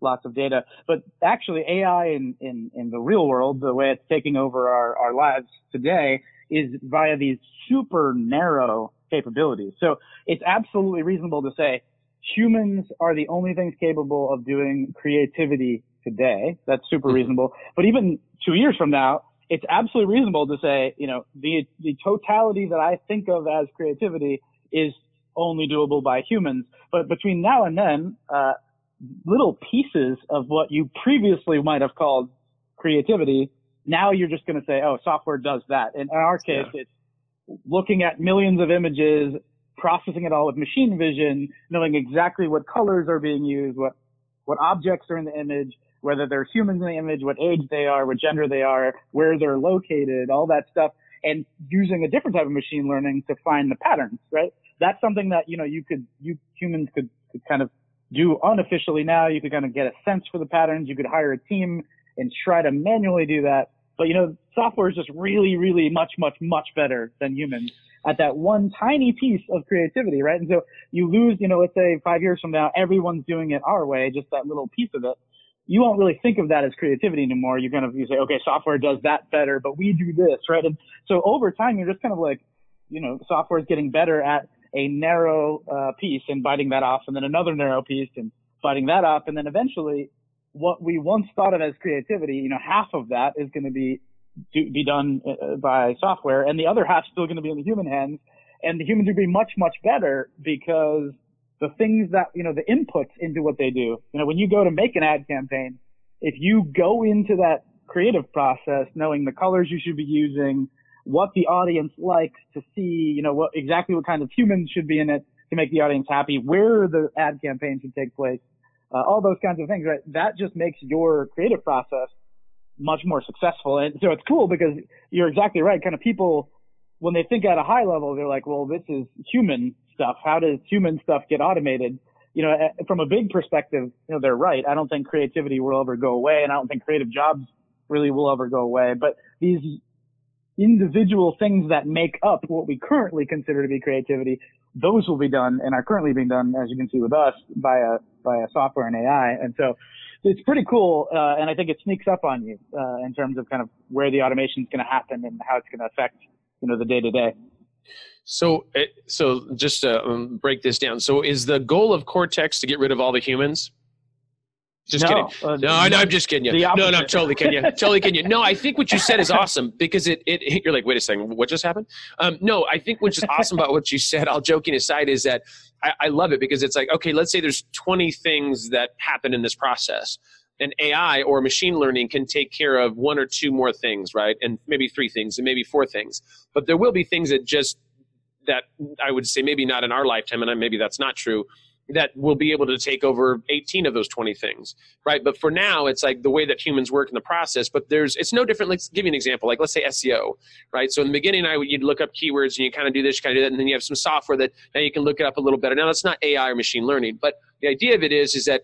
lots of data. But actually, AI in in in the real world, the way it's taking over our our lives today is via these super narrow capabilities. So it's absolutely reasonable to say humans are the only things capable of doing creativity today. That's super mm-hmm. reasonable. But even two years from now, it's absolutely reasonable to say, you know, the, the totality that I think of as creativity is only doable by humans. But between now and then, uh, little pieces of what you previously might have called creativity now you're just going to say, oh, software does that. And in our case, yeah. it's looking at millions of images, processing it all with machine vision, knowing exactly what colors are being used, what, what objects are in the image, whether they're humans in the image, what age they are, what gender they are, where they're located, all that stuff, and using a different type of machine learning to find the patterns, right? That's something that, you know, you could, you humans could, could kind of do unofficially now. You could kind of get a sense for the patterns. You could hire a team and try to manually do that. But you know, software is just really, really much, much, much better than humans at that one tiny piece of creativity, right? And so you lose, you know, let's say five years from now, everyone's doing it our way, just that little piece of it. You won't really think of that as creativity anymore. You're kind of, you say, okay, software does that better, but we do this, right? And so over time, you're just kind of like you know, software is getting better at a narrow uh, piece and biting that off, and then another narrow piece and biting that off, and then eventually, what we once thought of as creativity, you know, half of that is going to be do, be done uh, by software, and the other half is still going to be in the human hands, and the humans are be much much better because the things that you know the inputs into what they do. You know, when you go to make an ad campaign, if you go into that creative process knowing the colors you should be using, what the audience likes to see, you know, what exactly what kind of humans should be in it to make the audience happy, where the ad campaign should take place, uh, all those kinds of things, right? That just makes your creative process much more successful. And so it's cool because you're exactly right. Kind of people, when they think at a high level, they're like, well, this is human stuff. How does human stuff get automated? You know, from a big perspective, you know, they're right. I don't think creativity will ever go away and I don't think creative jobs really will ever go away. But these individual things that make up what we currently consider to be creativity, those will be done and are currently being done, as you can see with us, by a by a software and AI. And so it's pretty cool, uh, and I think it sneaks up on you uh, in terms of kind of where the automation is going to happen and how it's going to affect you know the day to day. So, eh, so just to um, break this down. So, is the goal of Cortex to get rid of all the humans? Just no, kidding. Uh, no, no, I'm just kidding you. No, no, I'm totally kidding you. [laughs] totally kidding you. No, I think what you said is awesome [laughs] because it, it, [laughs] you're like, wait a second, what just happened? Um, no, I think what's awesome about what you said, all joking aside, is that I, I love it because it's like, okay, let's say there's 20 things that happen in this process. And AI or machine learning can take care of one or two more things, right? And maybe three things and maybe four things. But there will be things that just, that I would say maybe not in our lifetime, and maybe that's not true, that will be able to take over 18 of those 20 things right but for now it's like the way that humans work in the process but there's it's no different let's give you an example like let's say seo right so in the beginning i would you'd look up keywords and you kind of do this you kind of do that and then you have some software that now you can look it up a little better now that's not ai or machine learning but the idea of it is is that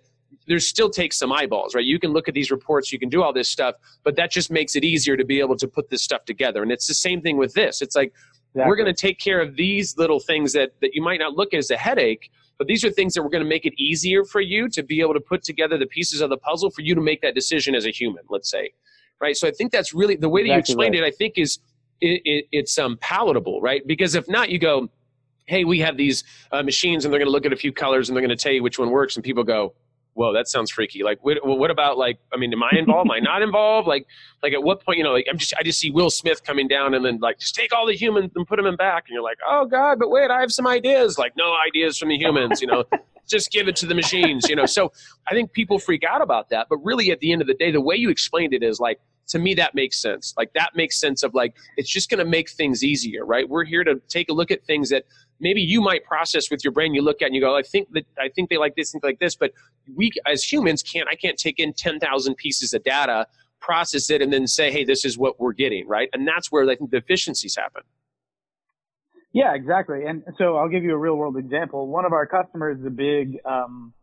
there still takes some eyeballs, right? You can look at these reports, you can do all this stuff, but that just makes it easier to be able to put this stuff together. And it's the same thing with this. It's like exactly. we're going to take care of these little things that that you might not look at as a headache, but these are things that we're going to make it easier for you to be able to put together the pieces of the puzzle for you to make that decision as a human, let's say. Right? So I think that's really the way that exactly you explained right. it, I think is it, it, it's um, palatable, right? Because if not, you go, hey, we have these uh, machines and they're going to look at a few colors and they're going to tell you which one works. And people go, whoa, that sounds freaky. Like, what, what about like, I mean, am I involved? am I not involved? Like, like at what point, you know, like I'm just, I just see Will Smith coming down and then like, just take all the humans and put them in back. And you're like, oh God, but wait, I have some ideas. Like, no ideas from the humans, you know, [laughs] just give it to the machines, you know? So I think people freak out about that. But really at the end of the day, the way you explained it is like, to me that makes sense like that makes sense of like it's just going to make things easier right we're here to take a look at things that maybe you might process with your brain you look at and you go i think that i think they like this think like this but we as humans can't i can't take in 10,000 pieces of data process it and then say hey this is what we're getting right? And that's where i think the efficiencies happen. Yeah exactly. And so i'll give you a real world example. One of our customers is a big um,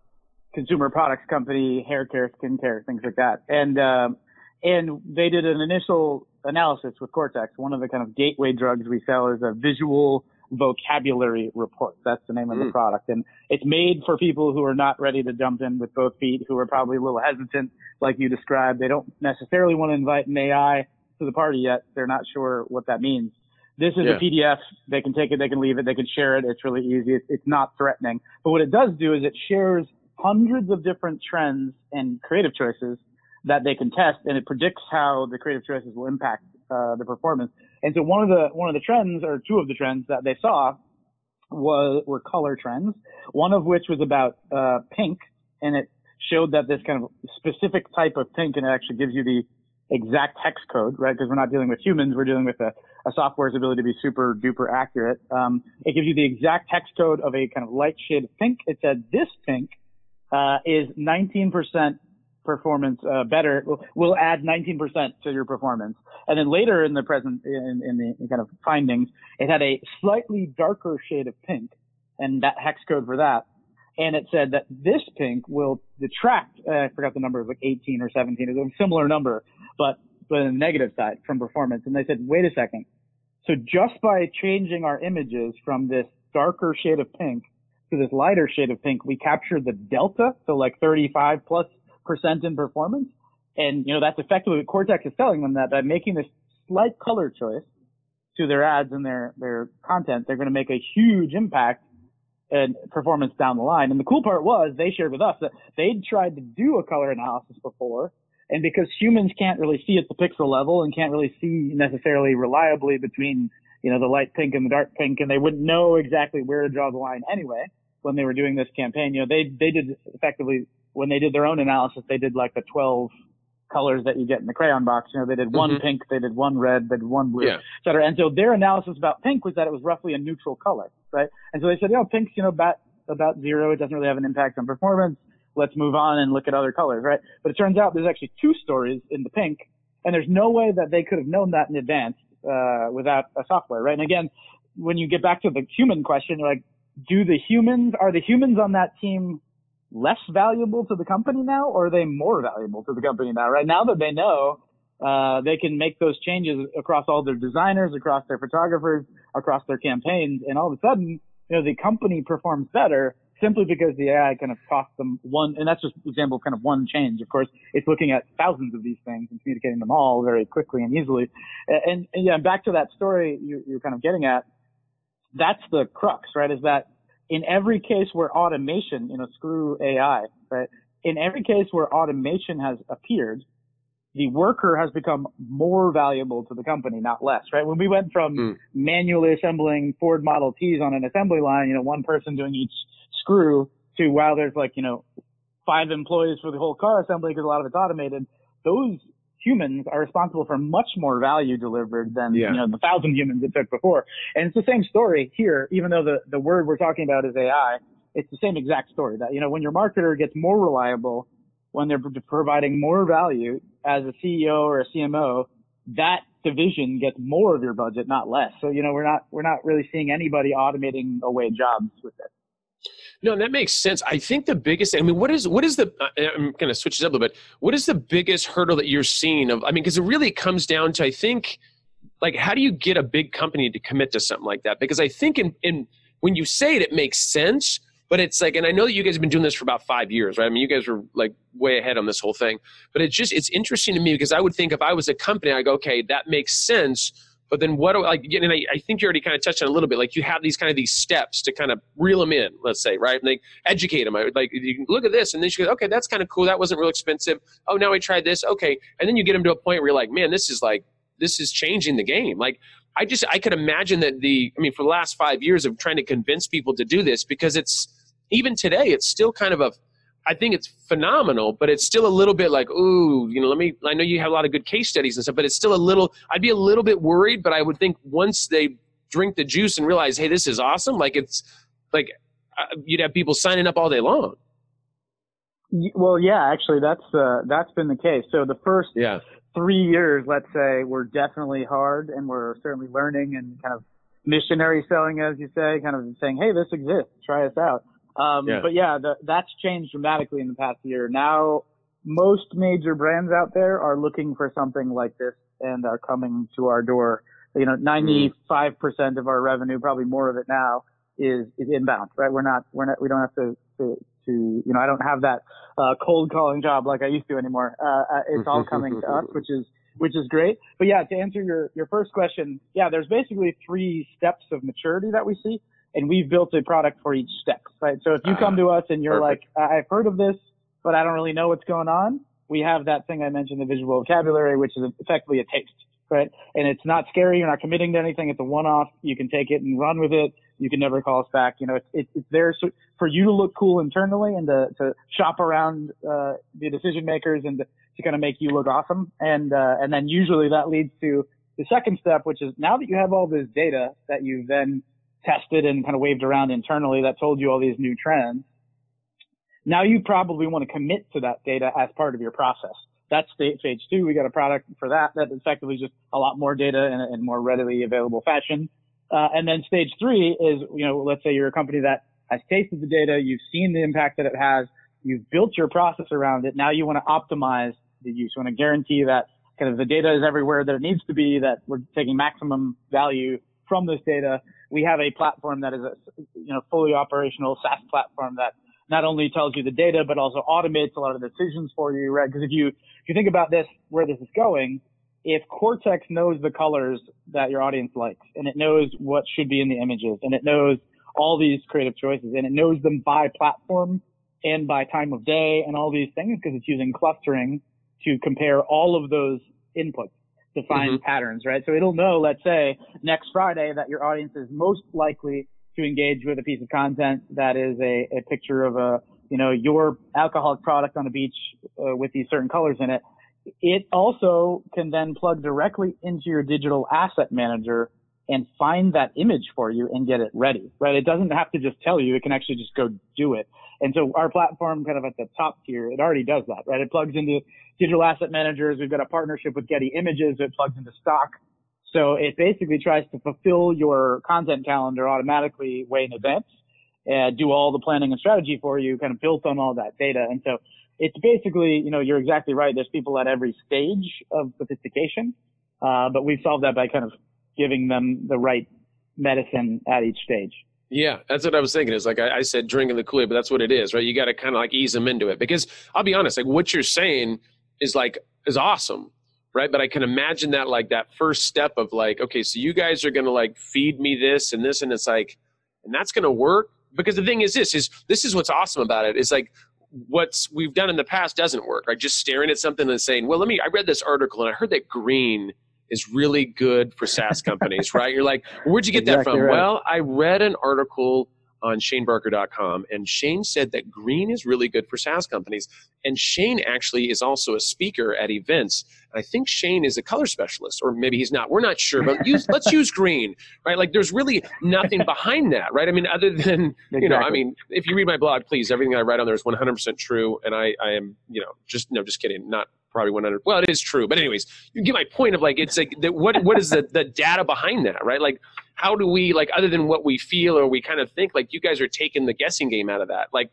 consumer products company hair care skin care things like that. And um, and they did an initial analysis with cortex. One of the kind of gateway drugs we sell is a visual vocabulary report. That's the name of mm. the product. And it's made for people who are not ready to jump in with both feet, who are probably a little hesitant, like you described. They don't necessarily want to invite an AI to the party yet. They're not sure what that means. This is yeah. a PDF. They can take it, they can leave it, they can share it. It's really easy. It's, it's not threatening. But what it does do is it shares hundreds of different trends and creative choices that they can test, and it predicts how the creative choices will impact uh, the performance. And so one of the one of the trends, or two of the trends that they saw, was were color trends. One of which was about uh, pink, and it showed that this kind of specific type of pink, and it actually gives you the exact hex code, right? Because we're not dealing with humans, we're dealing with a, a software's ability to be super duper accurate. Um, it gives you the exact hex code of a kind of light shade of pink. It said this pink uh, is 19% performance uh, better will, add 19% to your performance. And then later in the present in, in the kind of findings, it had a slightly darker shade of pink, and that hex code for that. And it said that this pink will detract. Uh, I forgot the number, like 18 or 17. It was a similar number, but but on the negative side from performance. And they said, wait a second. So just by changing our images from this darker shade of pink to this lighter shade of pink, we captured the delta, so like 35 plus percent in performance. And, you know, that's effectively what Cortex is telling them that by making this slight color choice, to their ads and their, their content, they're going to make a huge impact and performance down the line. And the cool part was they shared with us that they'd tried to do a color analysis before. And because humans can't really see at the pixel level and can't really see necessarily reliably between, you know, the light pink and the dark pink, and they wouldn't know exactly where to draw the line anyway when they were doing this campaign, you know, they, they did effectively, when they did their own analysis, they did like the 12 colors that you get in the crayon box. You know, they did one mm-hmm. pink, they did one red, they did one blue, yeah. et cetera. And so their analysis about pink was that it was roughly a neutral color, right? And so they said, you know, pink's, you know, about, about zero. It doesn't really have an impact on performance. Let's move on and look at other colors, right? But it turns out there's actually two stories in the pink, and there's no way that they could have known that in advance, uh, without a software, right? And again, when you get back to the human question, like, do the humans, are the humans on that team less valuable to the company now, or are they more valuable to the company now? Right now that they know, uh, they can make those changes across all their designers, across their photographers, across their campaigns, and all of a sudden, you know, the company performs better simply because the AI kind of cost them one, and that's just an example of kind of one change. Of course, it's looking at thousands of these things and communicating them all very quickly and easily. And, and yeah, back to that story you, you're kind of getting at, that's the crux, right? Is that in every case where automation, you know, screw AI, right? In every case where automation has appeared, the worker has become more valuable to the company, not less, right? When we went from mm. manually assembling Ford Model Ts on an assembly line, you know, one person doing each screw to wow, there's like, you know, five employees for the whole car assembly because a lot of it's automated. Those humans are responsible for much more value delivered than yeah. you know the thousand humans it took before. And it's the same story here, even though the the word we're talking about is AI. It's the same exact story that you know when your marketer gets more reliable, when they're providing more value as a CEO or a CMO, that division gets more of your budget, not less. So you know we're not we're not really seeing anybody automating away jobs with it. No, that makes sense. I think the biggest. I mean, what is what is the? Uh, I'm going to switch this up a little bit. What is the biggest hurdle that you're seeing? Of I mean, because it really comes down to I think, like, how do you get a big company to commit to something like that? Because I think in in when you say it, it makes sense. But it's like, and I know that you guys have been doing this for about five years, right? I mean, you guys were like way ahead on this whole thing. But it's just it's interesting to me because I would think if I was a company, I go, okay, that makes sense but then what do like and I, I think you already kind of touched on a little bit. Like you have these kind of these steps to kind of reel them in, let's say, right? And like educate them. I would like you can look at this and then you go, okay, that's kind of cool. That wasn't real expensive. Oh, now I tried this. Okay, and then you get them to a point where you're like, man, this is like this is changing the game. Like I just I could imagine that the I mean for the last five years of trying to convince people to do this because it's even today it's still kind of a I think it's phenomenal, but it's still a little bit like, ooh, you know, let me. I know you have a lot of good case studies and stuff, but it's still a little. I'd be a little bit worried, but I would think once they drink the juice and realize, hey, this is awesome. Like it's like uh, you'd have people signing up all day long. Well, yeah, actually, that's uh, that's been the case. So the first yeah. three years, let's say, were definitely hard, and we're certainly learning and kind of missionary selling, as you say, kind of saying, hey, this exists, try us out. Um, yeah. But yeah, the, that's changed dramatically in the past year. Now, most major brands out there are looking for something like this and are coming to our door. You know, 95% of our revenue, probably more of it now, is, is inbound, right? We're not, we're not, we don't have to, to, to you know, I don't have that, uh, cold calling job like I used to anymore. Uh, uh it's all coming to us, which is, which is great. But yeah, to answer your, your first question, yeah, there's basically three steps of maturity that we see and we've built a product for each step, right? So if you come to us and you're Perfect. like, I've heard of this, but I don't really know what's going on, we have that thing I mentioned, the visual vocabulary, which is effectively a taste, right? And it's not scary. You're not committing to anything. It's a one-off. You can take it and run with it. You can never call us back. You know, it's, it's, it's there so, for you to look cool internally and to, to shop around, uh, the decision makers and to, to kind of make you look awesome. And, uh, and then usually that leads to the second step, which is now that you have all this data that you then tested and kind of waved around internally that told you all these new trends. Now you probably want to commit to that data as part of your process. That's stage two. We got a product for that that effectively just a lot more data in a more readily available fashion. Uh, and then stage three is, you know, let's say you're a company that has tasted the data, you've seen the impact that it has, you've built your process around it. Now you want to optimize the use. You want to guarantee that kind of the data is everywhere that it needs to be, that we're taking maximum value from this data we have a platform that is a you know fully operational SaaS platform that not only tells you the data but also automates a lot of decisions for you, right? Because if you if you think about this, where this is going, if Cortex knows the colors that your audience likes and it knows what should be in the images and it knows all these creative choices and it knows them by platform and by time of day and all these things because it's using clustering to compare all of those inputs to find mm-hmm. patterns, right? So it'll know, let's say next Friday that your audience is most likely to engage with a piece of content that is a, a picture of a, you know, your alcoholic product on a beach uh, with these certain colors in it. It also can then plug directly into your digital asset manager and find that image for you and get it ready, right? It doesn't have to just tell you. It can actually just go do it. And so our platform kind of at the top tier, it already does that, right? It plugs into digital asset managers. We've got a partnership with Getty Images. It plugs into stock. So it basically tries to fulfill your content calendar automatically way in advance and do all the planning and strategy for you, kind of built on all that data. And so it's basically, you know, you're exactly right. There's people at every stage of sophistication. Uh, but we've solved that by kind of giving them the right medicine at each stage. Yeah, that's what I was thinking. Is like I, I said, drinking the Kool Aid, but that's what it is, right? You got to kind of like ease them into it because I'll be honest, like what you're saying is like is awesome, right? But I can imagine that like that first step of like, okay, so you guys are gonna like feed me this and this, and it's like, and that's gonna work because the thing is this is this is what's awesome about it is like what's we've done in the past doesn't work. Right? Just staring at something and saying, well, let me. I read this article and I heard that green is really good for SaaS [laughs] companies, right? You're like, where'd you get exactly that from? Right. Well, I read an article on shanebarker.com and Shane said that green is really good for SaaS companies. And Shane actually is also a speaker at events. I think Shane is a color specialist, or maybe he's not. We're not sure, but use, let's use green, right? Like there's really nothing behind that, right? I mean, other than, exactly. you know, I mean, if you read my blog, please, everything I write on there is 100% true. And I, I am, you know, just, no, just kidding. Not probably 100 well it is true but anyways you get my point of like it's like the, what what is the, the data behind that right? Like how do we like other than what we feel or we kind of think like you guys are taking the guessing game out of that like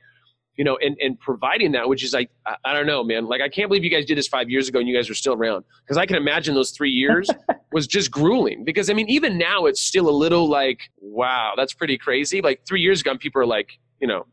you know and and providing that which is like I, I don't know man. Like i can't believe you guys did this five years ago and you guys are still around because i can imagine those three years [laughs] was just grueling because i mean even now it's still a little like wow that's pretty crazy. Like three years ago people are like you know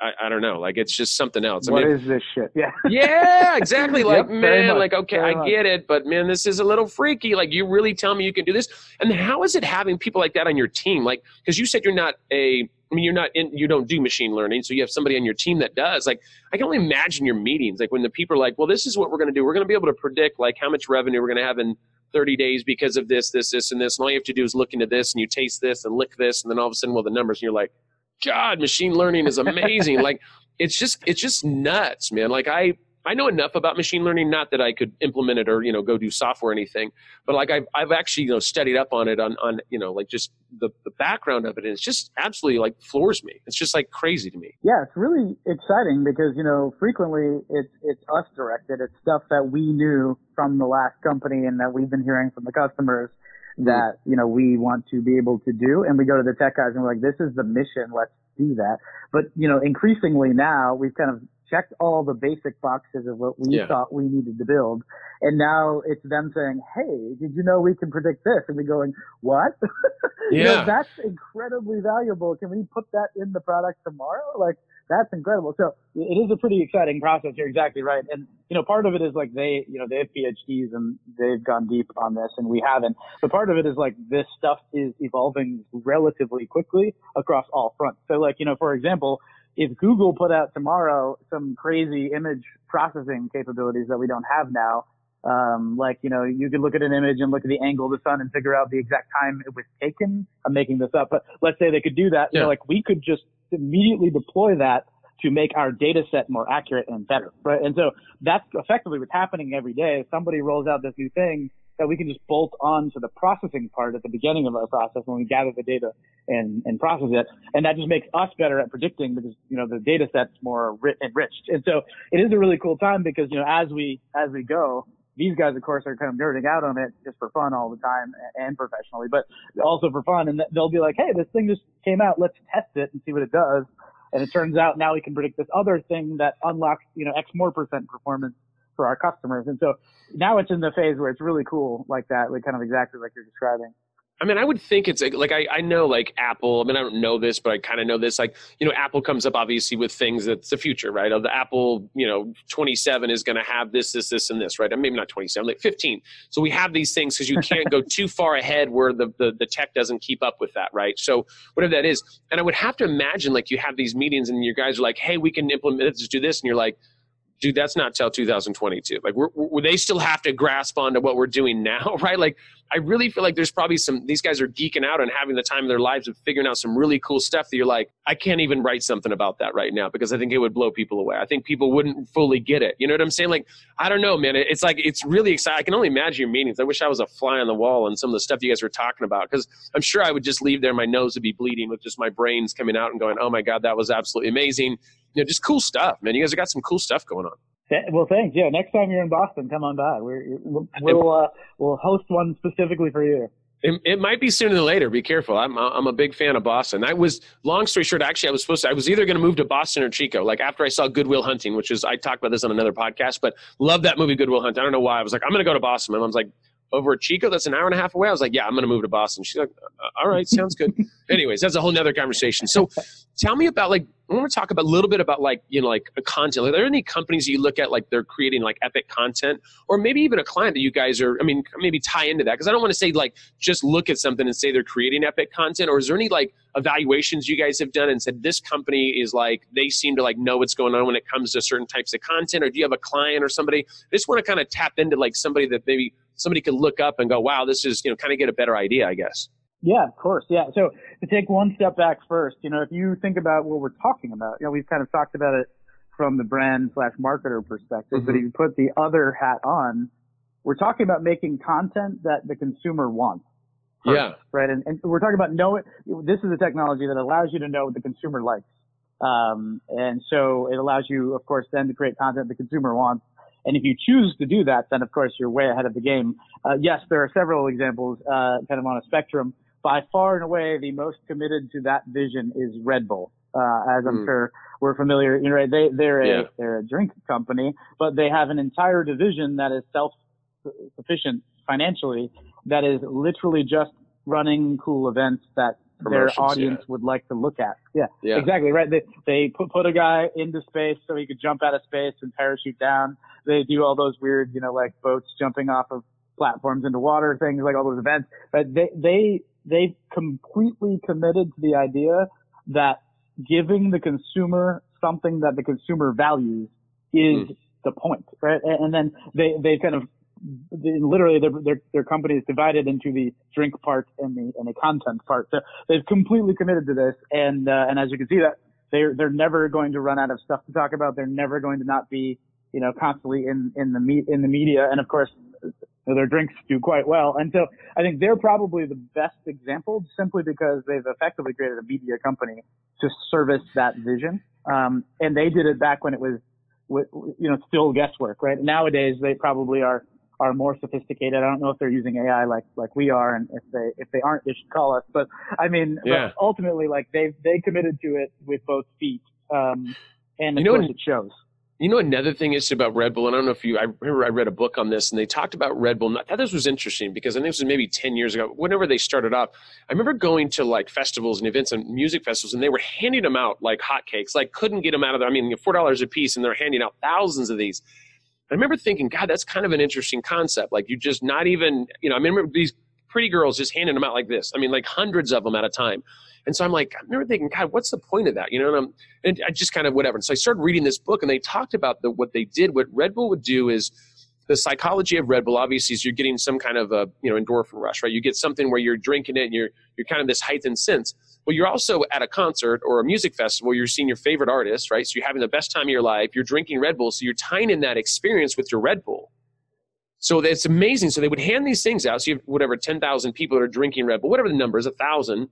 I, I don't know. Like it's just something else. What mean, is this shit? Yeah. [laughs] yeah, exactly. Like yep, man, like okay, I get it, but man, this is a little freaky. Like you really tell me you can do this, and how is it having people like that on your team? Like because you said you're not a. I mean, you're not in. You don't do machine learning, so you have somebody on your team that does. Like I can only imagine your meetings. Like when the people are like, "Well, this is what we're going to do. We're going to be able to predict like how much revenue we're going to have in." 30 days because of this, this, this, and this. And all you have to do is look into this and you taste this and lick this. And then all of a sudden, well, the numbers, and you're like, God, machine learning is amazing. like it's just it's just nuts, man. Like I I know enough about machine learning, not that I could implement it or you know go do software or anything, but like I've I've actually you know studied up on it on on you know like just the the background of it, and it's just absolutely like floors me. It's just like crazy to me. Yeah, it's really exciting because you know frequently it's it's us directed. It's stuff that we knew from the last company and that we've been hearing from the customers that you know we want to be able to do. And we go to the tech guys and we're like this is the mission. Let's do that. But you know increasingly now we've kind of checked all the basic boxes of what we yeah. thought we needed to build. And now it's them saying hey did you know we can predict this? And we're going what? Yeah. [laughs] you know, that's incredibly valuable. Can we put that in the product tomorrow? Like that's incredible. So it is a pretty exciting process. You're exactly right. And, you know, part of it is like they, you know, they have PhDs and they've gone deep on this and we haven't. But part of it is like this stuff is evolving relatively quickly across all fronts. So like, you know, for example, if Google put out tomorrow some crazy image processing capabilities that we don't have now, um, like, you know, you could look at an image and look at the angle of the sun and figure out the exact time it was taken. I'm making this up, but let's say they could do that. Yeah. You know, like we could just immediately deploy that to make our data set more accurate and better, right? And so that's effectively what's happening every day. Somebody rolls out this new thing that we can just bolt on to the processing part at the beginning of our process when we gather the data and, and process it. And that just makes us better at predicting because, you know, the data set's more enriched. And so it is a really cool time because, you know, as we, as we go, these guys, of course, are kind of nerding out on it just for fun all the time and professionally, but also for fun. And they'll be like, Hey, this thing just came out. Let's test it and see what it does. And it turns out now we can predict this other thing that unlocks, you know, X more percent performance for our customers. And so now it's in the phase where it's really cool like that, like kind of exactly like you're describing. I mean, I would think it's like, I, I know like Apple. I mean, I don't know this, but I kind of know this. Like, you know, Apple comes up obviously with things that's the future, right? Of the Apple, you know, 27 is going to have this, this, this, and this, right? I mean, maybe not 27, like 15. So we have these things because you can't go [laughs] too far ahead where the, the the tech doesn't keep up with that, right? So whatever that is, and I would have to imagine like you have these meetings and your guys are like, hey, we can implement this, just do this, and you're like dude, that's not till 2022. Like, we're, we're, they still have to grasp onto what we're doing now, [laughs] right? Like, I really feel like there's probably some, these guys are geeking out and having the time of their lives of figuring out some really cool stuff that you're like, I can't even write something about that right now because I think it would blow people away. I think people wouldn't fully get it. You know what I'm saying? Like, I don't know, man. It's like, it's really exciting. I can only imagine your meetings. I wish I was a fly on the wall and some of the stuff you guys were talking about because I'm sure I would just leave there. My nose would be bleeding with just my brains coming out and going, oh my God, that was absolutely amazing. You know, just cool stuff, man. You guys have got some cool stuff going on. Well, thanks. Yeah, next time you're in Boston, come on by. We're, we'll uh, we'll host one specifically for you. It, it, might be sooner than later. Be careful. I'm I'm a big fan of Boston. I was long story short. Actually, I was supposed to. I was either going to move to Boston or Chico. Like after I saw Good Will Hunting, which is I talked about this on another podcast, but love that movie Good Will Hunting. I don't know why. I was like, I'm going to go to Boston. My mom's like, over at Chico, that's an hour and a half away. I was like, yeah, I'm going to move to Boston. She's like, uh, all right, sounds good. [laughs] Anyways, that's a whole nother conversation. So tell me about like, I want to talk about a little bit about like, you know, like a content. Like, are there any companies you look at, like they're creating like epic content or maybe even a client that you guys are, I mean, maybe tie into that. Cause I don't want to say like, just look at something and say they're creating epic content or is there any like evaluations you guys have done and said this company is like, they seem to like know what's going on when it comes to certain types of content or do you have a client or somebody? I just want to kind of tap into like somebody that maybe somebody could look up and go, wow, this is, you know, kind of get a better idea, I guess. Yeah, of course. Yeah. So to take one step back first, you know, if you think about what we're talking about, you know, we've kind of talked about it from the brand slash marketer perspective, mm-hmm. but if you put the other hat on, we're talking about making content that the consumer wants. First, yeah. Right. And, and we're talking about knowing this is a technology that allows you to know what the consumer likes. Um, and so it allows you, of course, then to create content the consumer wants and if you choose to do that, then of course you're way ahead of the game. Uh, yes, there are several examples, uh, kind of on a spectrum. By far and away, the most committed to that vision is Red Bull. Uh, as I'm mm. sure we're familiar, you know, they, they're a, yeah. they're a drink company, but they have an entire division that is self-sufficient financially that is literally just running cool events that their audience yeah. would like to look at. Yeah, yeah, exactly right. They they put put a guy into space so he could jump out of space and parachute down. They do all those weird, you know, like boats jumping off of platforms into water things, like all those events. But they they they completely committed to the idea that giving the consumer something that the consumer values is mm. the point, right? And then they they kind of literally their, their, their company is divided into the drink part and the and the content part. So they've completely committed to this, and uh, and as you can see that they're they're never going to run out of stuff to talk about. They're never going to not be you know constantly in in the me- in the media, and of course their drinks do quite well. And so I think they're probably the best example simply because they've effectively created a media company to service that vision. Um, and they did it back when it was, you know, still guesswork, right? Nowadays they probably are are more sophisticated. I don't know if they're using AI like like we are, and if they if they aren't, they should call us. But I mean, yeah. ultimately, like they they committed to it with both feet, um, and of you know, course it shows. You know, another thing is about Red Bull, and I don't know if you, I remember I read a book on this, and they talked about Red Bull. And I thought this was interesting because I think this was maybe 10 years ago, whenever they started off. I remember going to like festivals and events and music festivals, and they were handing them out like hotcakes, like couldn't get them out of there. I mean, $4 a piece, and they're handing out thousands of these. I remember thinking, God, that's kind of an interesting concept. Like you just not even, you know, I remember these pretty girls just handing them out like this. I mean, like hundreds of them at a time. And so I'm like, I remember thinking, God, what's the point of that? You know, and, I'm and i just kind of whatever. And so I started reading this book, and they talked about the, what they did. What Red Bull would do is the psychology of Red Bull. Obviously, is you're getting some kind of a you know endorphin rush, right? You get something where you're drinking it, and you're you're kind of this heightened sense. Well, you're also at a concert or a music festival. You're seeing your favorite artist, right? So you're having the best time of your life. You're drinking Red Bull, so you're tying in that experience with your Red Bull. So it's amazing. So they would hand these things out. So you have whatever, 10,000 people that are drinking Red Bull, whatever the number is, a thousand,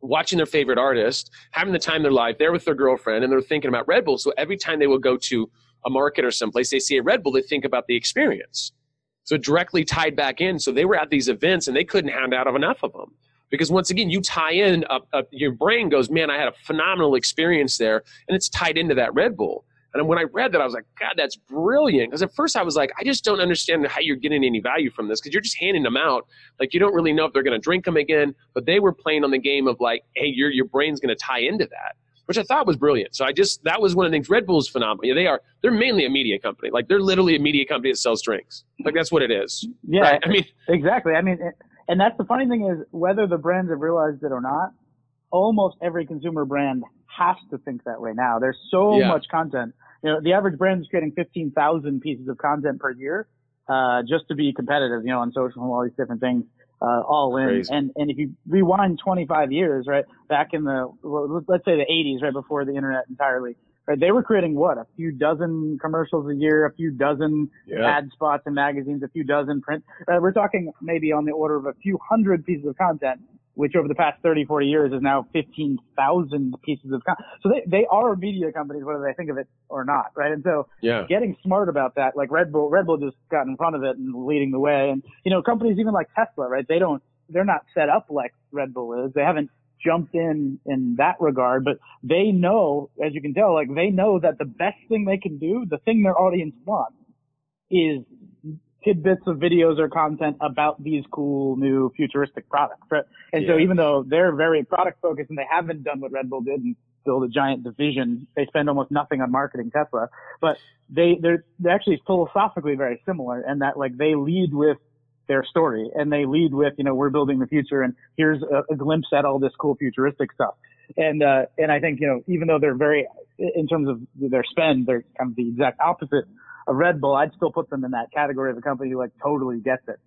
watching their favorite artist, having the time of their life, there with their girlfriend, and they're thinking about Red Bull. So every time they will go to a market or someplace, they see a Red Bull, they think about the experience. So directly tied back in. So they were at these events and they couldn't hand out enough of them because once again you tie in uh, uh, your brain goes man i had a phenomenal experience there and it's tied into that red bull And when I read that, I was like, God, that's brilliant. Because at first I was like, I just don't understand how you're getting any value from this because you're just handing them out. Like you don't really know if they're going to drink them again. But they were playing on the game of like, hey, your your brain's going to tie into that, which I thought was brilliant. So I just that was one of the things. Red Bull's phenomenal. Yeah, they are. They're mainly a media company. Like they're literally a media company that sells drinks. Like that's what it is. Yeah, right? I mean, exactly. I mean, and that's the funny thing is whether the brands have realized it or not. Almost every consumer brand has to think that way now. There's so Yeah. much content. You know, the average brand is creating 15,000 pieces of content per year, uh, just to be competitive, you know, on social and all these different things, uh, all in. Crazy. And, and if you rewind 25 years, right, back in the, let's say the 80s, right before the internet entirely, right, they were creating what, a few dozen commercials a year, a few dozen yeah, ad spots in magazines, a few dozen print. Uh, we're talking maybe on the order of a few hundred pieces of content, which over the past 30, 40 years is now 15,000 pieces of content. So they, they are media companies, whether they think of it or not, right? And so yeah, getting smart about that, like Red Bull, Red Bull just got in front of it and leading the way. And, you know, companies even like Tesla, right? They don't, they're not set up like Red Bull is. They haven't jumped in in that regard, but they know, as you can tell, like they know that the best thing they can do, the thing their audience wants is tidbits of videos or content about these cool new futuristic products. Right? And so even though they're very product focused and they haven't done what Red Bull did and build a giant division, they spend almost nothing on marketing Tesla, but they, they're, they're actually philosophically very similar and that like they lead with their story and they lead with, you know, we're building the future and here's a, a glimpse at all this cool futuristic stuff. And, uh, and I think, you know, even though they're very, in terms of their spend, they're kind of the exact opposite of Red Bull. I'd still put them in that category of a company who like totally gets it.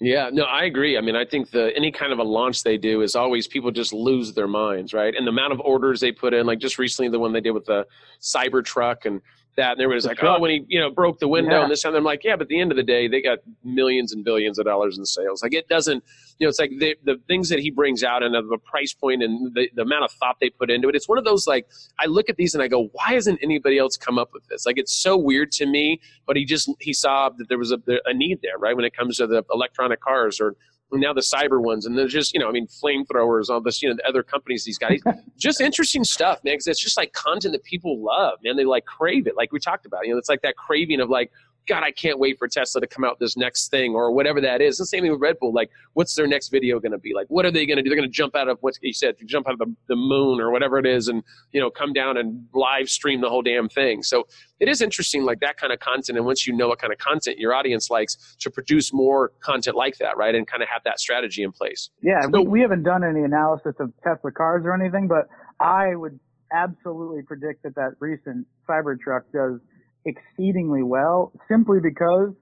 yeah. No, I agree. I mean, I think the any kind of a launch they do is always people just lose their minds, right? And the amount of orders they put in, like just recently the one they did with the Cybertruck and that, and everybody's like, oh, when he you know broke the window Yeah. and this time, I'm like, yeah, but at the end of the day, they got millions and billions of dollars in sales. Like it doesn't, you know, it's like the the things that he brings out and the price point and the, the amount of thought they put into it. It's one of those like I look at these and I go, why hasn't anybody else come up with this? Like it's so weird to me, but he just he saw that there was a, a need there, right? When it comes to the electronic cars or now the cyber ones, and there's just you know, I mean, flamethrowers, all this, you know, the other companies, these guys, [laughs] just interesting stuff, man. Because it's just like content that people love, man. They like crave it, like we talked about. You know, it's like that craving of like, God, I can't wait for Tesla to come out this next thing or whatever that is. The same thing with Red Bull. Like, what's their next video going to be? Like, what are they going to do? They're going to jump out of what you said, jump out of the, the moon or whatever it is, and you know, come down and live stream the whole damn thing. So it is interesting, like that kind of content. And once you know what kind of content your audience likes, to produce more content like that, right, and kind of have that strategy in place. Yeah, So- we, we haven't done any analysis of Tesla cars or anything, but I would absolutely predict that that recent Cybertruck does exceedingly well simply because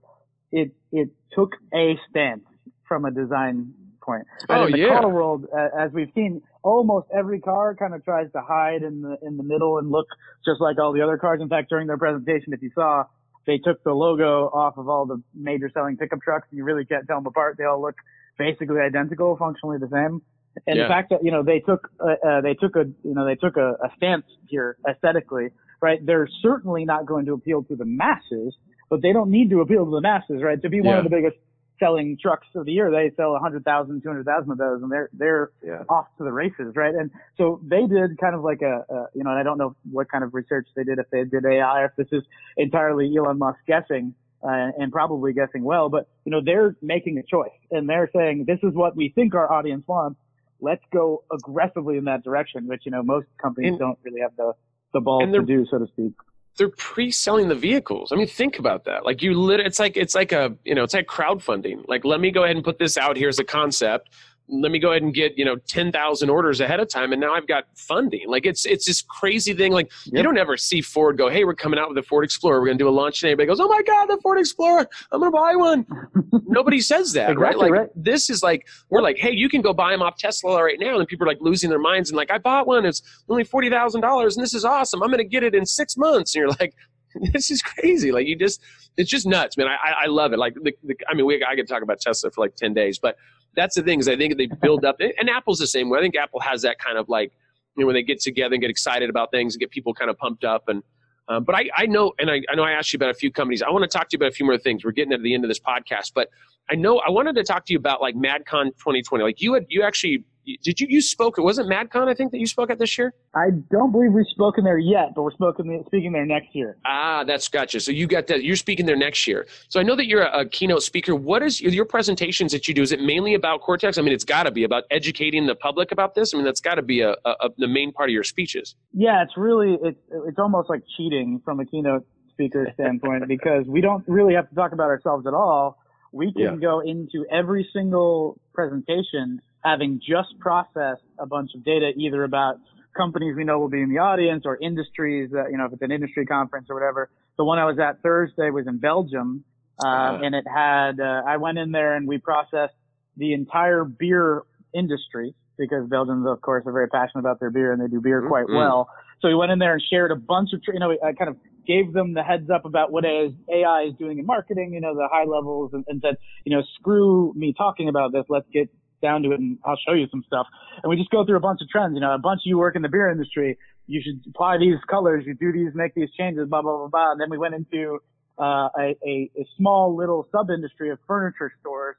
it it took a stance from a design point. Oh, in the yeah. car world, uh, as we've seen, almost every car kind of tries to hide in the in the middle and look just like all the other cars. In fact, during their presentation, if you saw, they took the logo off of all the major selling pickup trucks, and you really can't tell them apart. They all look basically identical, functionally the same. And Yeah. the fact that you know they took uh, uh, they took a you know they took a, a stance here aesthetically, right? They're certainly not going to appeal to the masses, but they don't need to appeal to the masses, right? To be one Yeah. of the biggest selling trucks of the year, they sell 100,000, 200,000 of those, and they're they're Yeah. off to the races, right? And so they did kind of like a, a you know, and I don't know what kind of research they did, if they did AI, if this is entirely Elon Musk guessing, uh, and probably guessing well, but you know, they're making a choice and they're saying, this is what we think our audience wants. Let's go aggressively in that direction, which, you know, most companies And- don't really have the, the balls and to they're- do, so to speak. they're pre-selling the vehicles. I mean, think about that. Like you lit it's like it's like a, you know, it's like crowdfunding. Like let me go ahead and put this out here as a concept. Let me go ahead and get, you know, 10,000 orders ahead of time and now I've got funding. Like it's it's this crazy thing like you don't ever see Ford go, "Hey, we're coming out with the Ford Explorer. We're going to do a launch and Everybody goes, "Oh my god, the Ford Explorer. I'm going to buy one." [laughs] Nobody says that, right? Like right. this is like we're like, "Hey, you can go buy them off Tesla right now." And people are like losing their minds and like, "I bought one. It's only $40,000 and this is awesome. I'm going to get it in 6 months." And you're like, [laughs] this is crazy. Like you just, it's just nuts, man. I, I- I love it. Like the, the, I mean, we, I could talk about Tesla for like 10 days, but that's the thing is I think they build up and Apple's the same way. I think Apple has that kind of like, you know, when they get together and get excited about things and get people kind of pumped up. And, um, but I, I know, and I, I know I asked you about a few companies. I want to talk to you about a few more things. We're getting at the end of this podcast, but I know I wanted to talk to you about like MadCon 2020. Like you had, you actually, did you you spoke? It wasn't MadCon I think that you spoke at this year? I don't believe we've spoken there yet, but we're spoken speaking there next year. Ah, that's gotcha. So you got that. You're speaking there next year. So I know that you're a, a keynote speaker. What is your presentations that you do? Is it mainly about Cortex? I mean, it's got to be about educating the public about this. I mean, that's got to be a, a, a, the main part of your speeches. Yeah, it's really it's it's almost like cheating from a keynote speaker standpoint [laughs] because we don't really have to talk about ourselves at all. We can yeah. go into every single presentation having just processed a bunch of data either about companies we know will be in the audience or industries that, you know, if it's an industry conference or whatever. The one I was at Thursday was in Belgium, uh, uh, and it had, uh, I went in there and we processed the entire beer industry because Belgians, of course, are very passionate about their beer and they do beer quite mm-hmm. well. So we went in there and shared a bunch of, you know, I kind of gave them the heads up about what AI is doing in marketing, you know, the high levels and, and said, you know, screw me talking about this. Let's get down to it and I'll show you some stuff. And we just go through a bunch of trends. You know, a bunch of you work in the beer industry. You should apply these colors. You do these, make these changes, blah, blah, blah, blah. And then we went into, uh, a, a, a small little sub industry of furniture stores,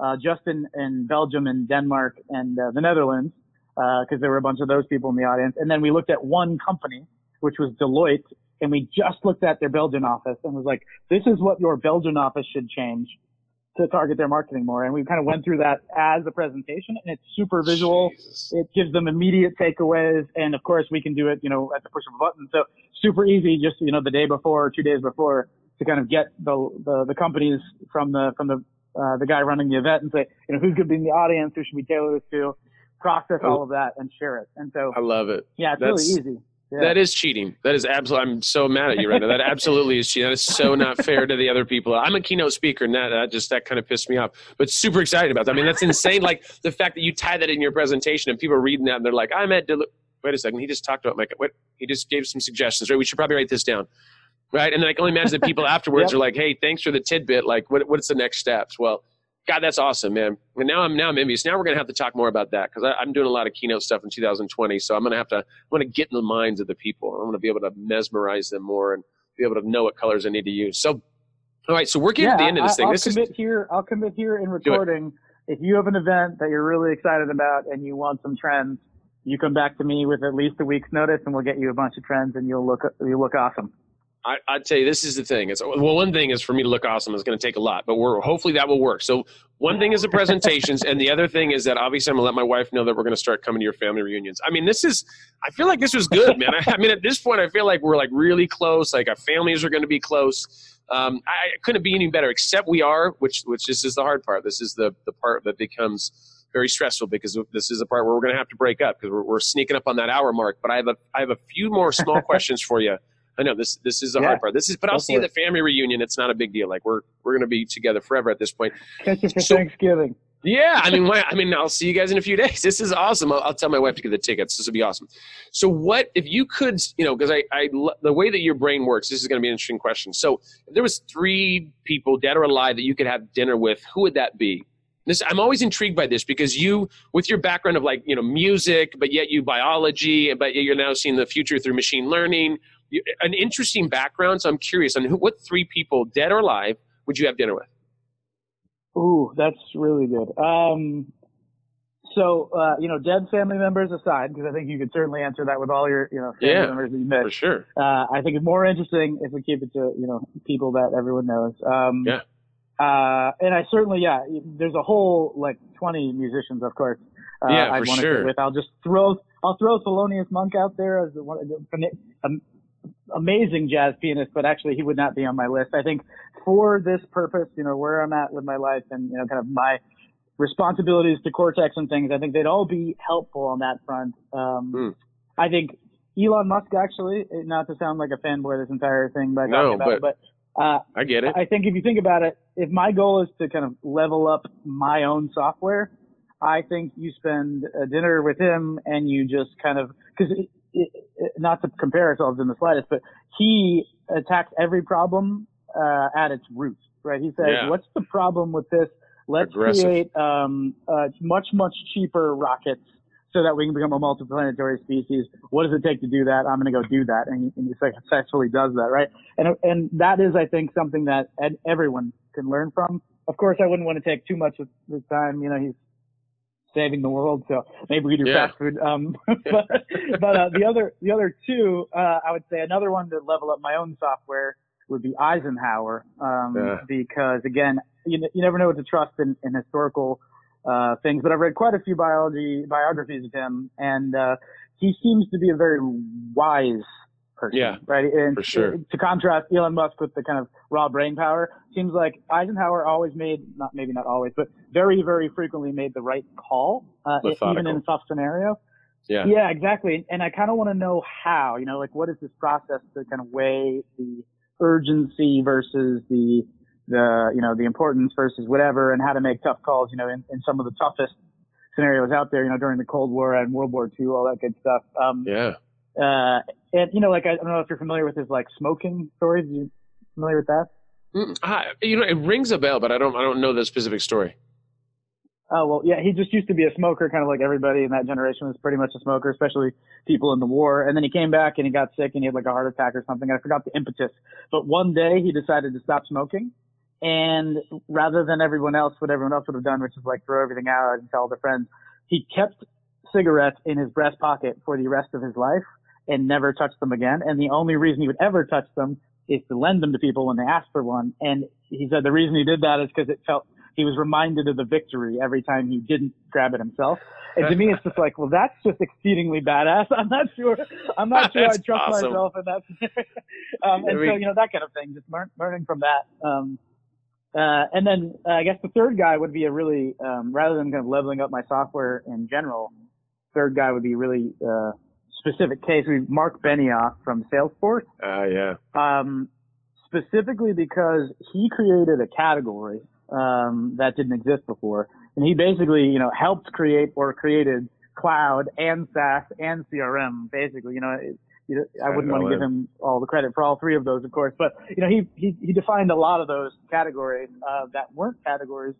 uh, just in, in Belgium and Denmark and uh, the Netherlands, uh, cause there were a bunch of those people in the audience. And then we looked at one company, which was Deloitte. And we just looked at their Belgian office and was like, this is what your Belgian office should change to target their marketing more. And we kind of went through that as a presentation and it's super visual. Jesus. It gives them immediate takeaways. And of course we can do it, you know, at the push of a button. So super easy just, you know, the day before or two days before to kind of get the, the, the companies from the, from the, uh, the guy running the event and say, you know, who's going to be in the audience? Who should we tailor this to? Process all of that and share it. And so I love it. Yeah, it's That's, really easy. Yeah. That is cheating. That is absolutely. I'm so mad at you right now. That absolutely is cheating. That is so not fair to the other people. I'm a keynote speaker, and that, that just that kind of pissed me off. But super excited about that. I mean, that's insane. like the fact that you tie that in your presentation, and people are reading that, and they're like, "I'm at." Wait a second. He just talked about my. What? He just gave some suggestions. Right. We should probably write this down. Right. And then I can only imagine that people [laughs] afterwards yep. are like, "Hey, thanks for the tidbit. Like, what, what's the next steps?" Well, God, that's awesome, man. And now I'm now I'm envious. Now we're gonna have to talk more about that because I'm doing a lot of keynote stuff in 2020. So I'm gonna have to I'm gonna get in the minds of the people. I'm gonna be able to mesmerize them more and be able to know what colors I need to use. So, all right. So we're getting yeah, to the end of this thing. I'll this commit is, here. I'll commit here in recording. If you have an event that you're really excited about and you want some trends, you come back to me with at least a week's notice, and we'll get you a bunch of trends, and you'll look you'll look awesome. I, I'd say this is the thing. It's well, one thing is for me to look awesome is going to take a lot, but we're hopefully that will work. So one thing is the presentations, and the other thing is that obviously I'm gonna let my wife know that we're gonna start coming to your family reunions. I mean, this is. I feel like this was good, man. I, I mean, at this point, I feel like we're like really close. Like our families are going to be close. Um, I couldn't be any better. Except we are, which which this is the hard part. This is the the part that becomes very stressful because this is the part where we're going to have to break up because we're, we're sneaking up on that hour mark. But I have a I have a few more small [laughs] questions for you I know this this is the yeah. hard part. This is, but I'll see you at the family reunion. It's not a big deal. Like we're we're gonna be together forever at this point. Catch you for so, Thanksgiving. Yeah, I mean, [laughs] I mean, I'll see you guys in a few days. This is awesome. I'll, I'll tell my wife to get the tickets. This will be awesome. So, what if you could, you know, because I, I, the way that your brain works, this is going to be an interesting question. So, if there was three people, dead or alive, that you could have dinner with, who would that be? This, I'm always intrigued by this because you, with your background of like, you know, music, but yet you biology, but yet you're now seeing the future through machine learning an interesting background. So I'm curious on who, what three people, dead or alive, would you have dinner with? Ooh, that's really good. Um, so, uh, you know, dead family members aside, because I think you could certainly answer that with all your, you know, family yeah, members that you met. For sure. Uh, I think it's more interesting if we keep it to, you know, people that everyone knows. Um, yeah. Uh, and I certainly, yeah, there's a whole like 20 musicians, of course. Uh, yeah, I'd for sure. With. I'll just throw, I'll throw Thelonious Monk out there as one, um, amazing jazz pianist, but actually he would not be on my list. I think for this purpose, you know, where I'm at with my life and, you know, kind of my responsibilities to Cortex and things, I think they'd all be helpful on that front. Um, mm. I think Elon Musk actually, not to sound like a fanboy this entire thing by talking no, about but, it, but uh, I get it. I think if you think about it, if my goal is to kind of level up my own software, I think you spend a dinner with him and you just kind of, cause not to compare ourselves in the slightest, but he attacks every problem uh, at its root, right? He says, yeah. "What's the problem with this? Let's Aggressive. create um, uh, much much cheaper rockets so that we can become a multiplanetary species. What does it take to do that? I'm going to go do that, and, and he successfully does that, right? And and that is, I think, something that everyone can learn from. Of course, I wouldn't want to take too much of his time. You know, he's saving the world. So maybe we do Yeah. fast food. Um, [laughs] but but uh, the other the other two, uh, I would say another one to level up my own software would be Eisenhower, um, Yeah. because again, you, you never know what to trust in, in historical uh, things. But I've read quite a few biology biographies of him, and uh, he seems to be a very wise person. Yeah, right. And for sure. To contrast Elon Musk with the kind of raw brain power, seems like Eisenhower always made not maybe not always, but very very frequently made the right call, uh, even in a tough scenario. Yeah. Yeah, exactly. And I kind of want to know how, you know, like what is this process to kind of weigh the urgency versus the, the, you know, the importance versus whatever and how to make tough calls, you know, in, in some of the toughest scenarios out there, you know, during the Cold War and World War II, all that good stuff. Um, Yeah. uh, and you know, like, I don't know if you're familiar with his like smoking stories. you familiar with that? Mm, I, you know, it rings a bell, but I don't. I don't know the specific story. Oh well, yeah, he just used to be a smoker, kind of like everybody in that generation was pretty much a smoker, especially people in the war. And then he came back and he got sick and he had like a heart attack or something. I forgot the impetus, but one day he decided to stop smoking, and rather than everyone else, what everyone else would have done, which is like throw everything out and tell their friends, he kept cigarettes in his breast pocket for the rest of his life and never touch them again. And the only reason he would ever touch them is to lend them to people when they asked for one. And he said the reason he did that is because it felt he was reminded of the victory every time he didn't grab it himself. And to me, it's just like, well, that's just exceedingly badass. I'm not sure. I'm not sure I trust awesome. myself in that. [laughs] um, and so, you know, that kind of thing, just learn, learning from that. Um, uh, and then uh, I guess the third guy would be a really, um, rather than kind of leveling up my software in general, third guy would be really, uh, specific case. We Mark Benioff from Salesforce Uh, yeah. um, specifically because he created a category um, that didn't exist before, and he basically, you know, helped create or created cloud and SaaS and CRM. Basically, you know, it, you know I wouldn't want to give him all the credit for all three of those, of course, but you know, he he, he defined a lot of those categories uh, that weren't categories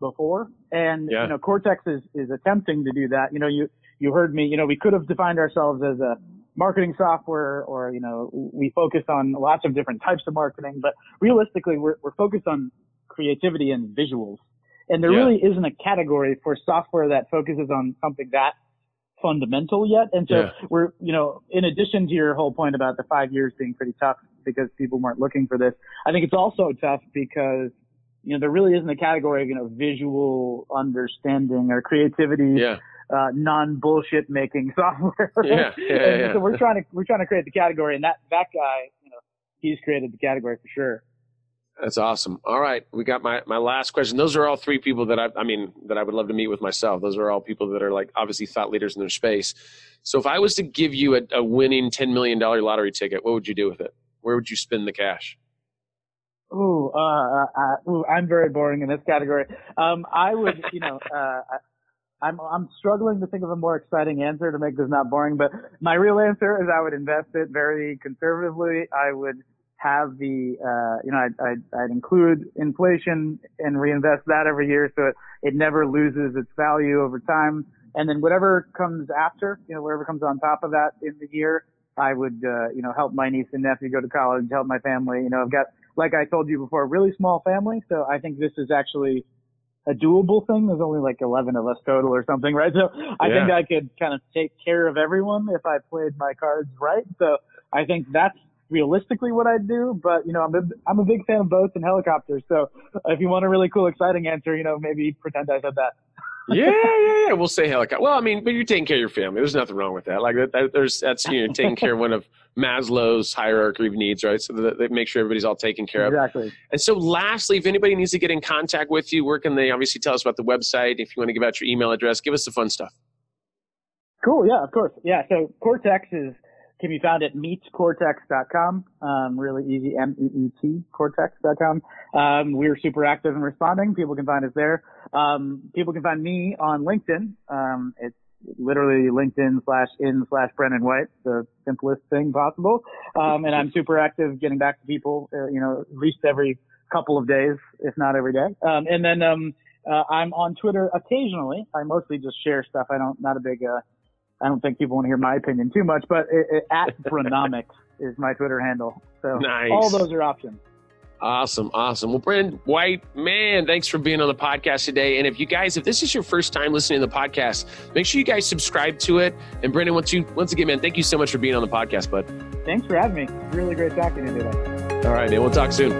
before, and Yeah. you know, Cortex is is attempting to do that. You know, you you heard me. You know, we could have defined ourselves as a marketing software or, you know, we focus on lots of different types of marketing, but realistically, we're, we're focused on creativity and visuals. And there Yeah. really isn't a category for software that focuses on something that fundamental yet. And so Yeah. we're, you know, in addition to your whole point about the five years being pretty tough because people weren't looking for this, I think it's also tough because, you know, there really isn't a category of, you know, visual understanding or creativity Yeah. Uh, non bullshit making [laughs] software. Yeah, yeah, [laughs] yeah. So we're trying to we're trying to create the category, and that that guy, you know, he's created the category for sure. That's awesome. All right, we got my my last question. Those are all three people that I I mean that I would love to meet with myself. Those are all people that are like obviously thought leaders in their space. So if I was to give you a, a winning ten million dollar lottery ticket, what would you do with it? Where would you spend the cash? Ooh, uh, uh, uh, ooh, I'm very boring in this category. Um, I would, you know, [laughs] uh, I- I'm I'm struggling to think of a more exciting answer to make this not boring. But my real answer is I would invest it very conservatively. I would have the, uh, you know, I'd, I'd, I'd include inflation and reinvest that every year so it, it never loses its value over time. And then whatever comes after, you know, whatever comes on top of that in the year, I would, uh, you know, help my niece and nephew go to college, help my family. You know, I've got, like I told you before, a really small family. So I think this is actually a doable thing. There's only like 11 of us total or something, right? So I think I could kind of take care of everyone if I played my cards right. So I think that's realistically what I'd do. But, you know, I'm a, I'm a big fan of boats and helicopters. So if you want a really cool, exciting answer, you know, maybe pretend I said that. Yeah, yeah, yeah. We'll say helicopter. Well, I mean, but you're taking care of your family. There's nothing wrong with that. Like that, that there's that's you know taking care of one of [laughs] Maslow's hierarchy of needs, right? So that they make sure everybody's all taken care of. Exactly. And so, lastly, if anybody needs to get in contact with you, where can they obviously tell us about the website? If you want to give out your email address, give us the fun stuff. Cool. Yeah, of course. Yeah. So Cortex is can be found at meetcortex.com. Um, really easy. M-E-E-T cortex.com. Um, we're super active in responding. People can find us there. Um, people can find me on LinkedIn. Um, it's literally LinkedIn slash in slash Brennan White, the simplest thing possible. Um, and I'm super active getting back to people, uh, you know, at least every couple of days, if not every day. Um, and then, um, uh, I'm on Twitter occasionally. I mostly just share stuff. I don't, not a big, uh, I don't think people want to hear my opinion too much, but it, it, at [laughs] Bronomics is my Twitter handle. So Nice. all those are options. Awesome, awesome. Well, Brendan White, man, thanks for being on the podcast today. And if you guys, if this is your first time listening to the podcast, make sure you guys subscribe to it. And Brendan, once you once again, man, thank you so much for being on the podcast, bud. Thanks for having me. Really great talking to you today. All right, man. We'll talk soon.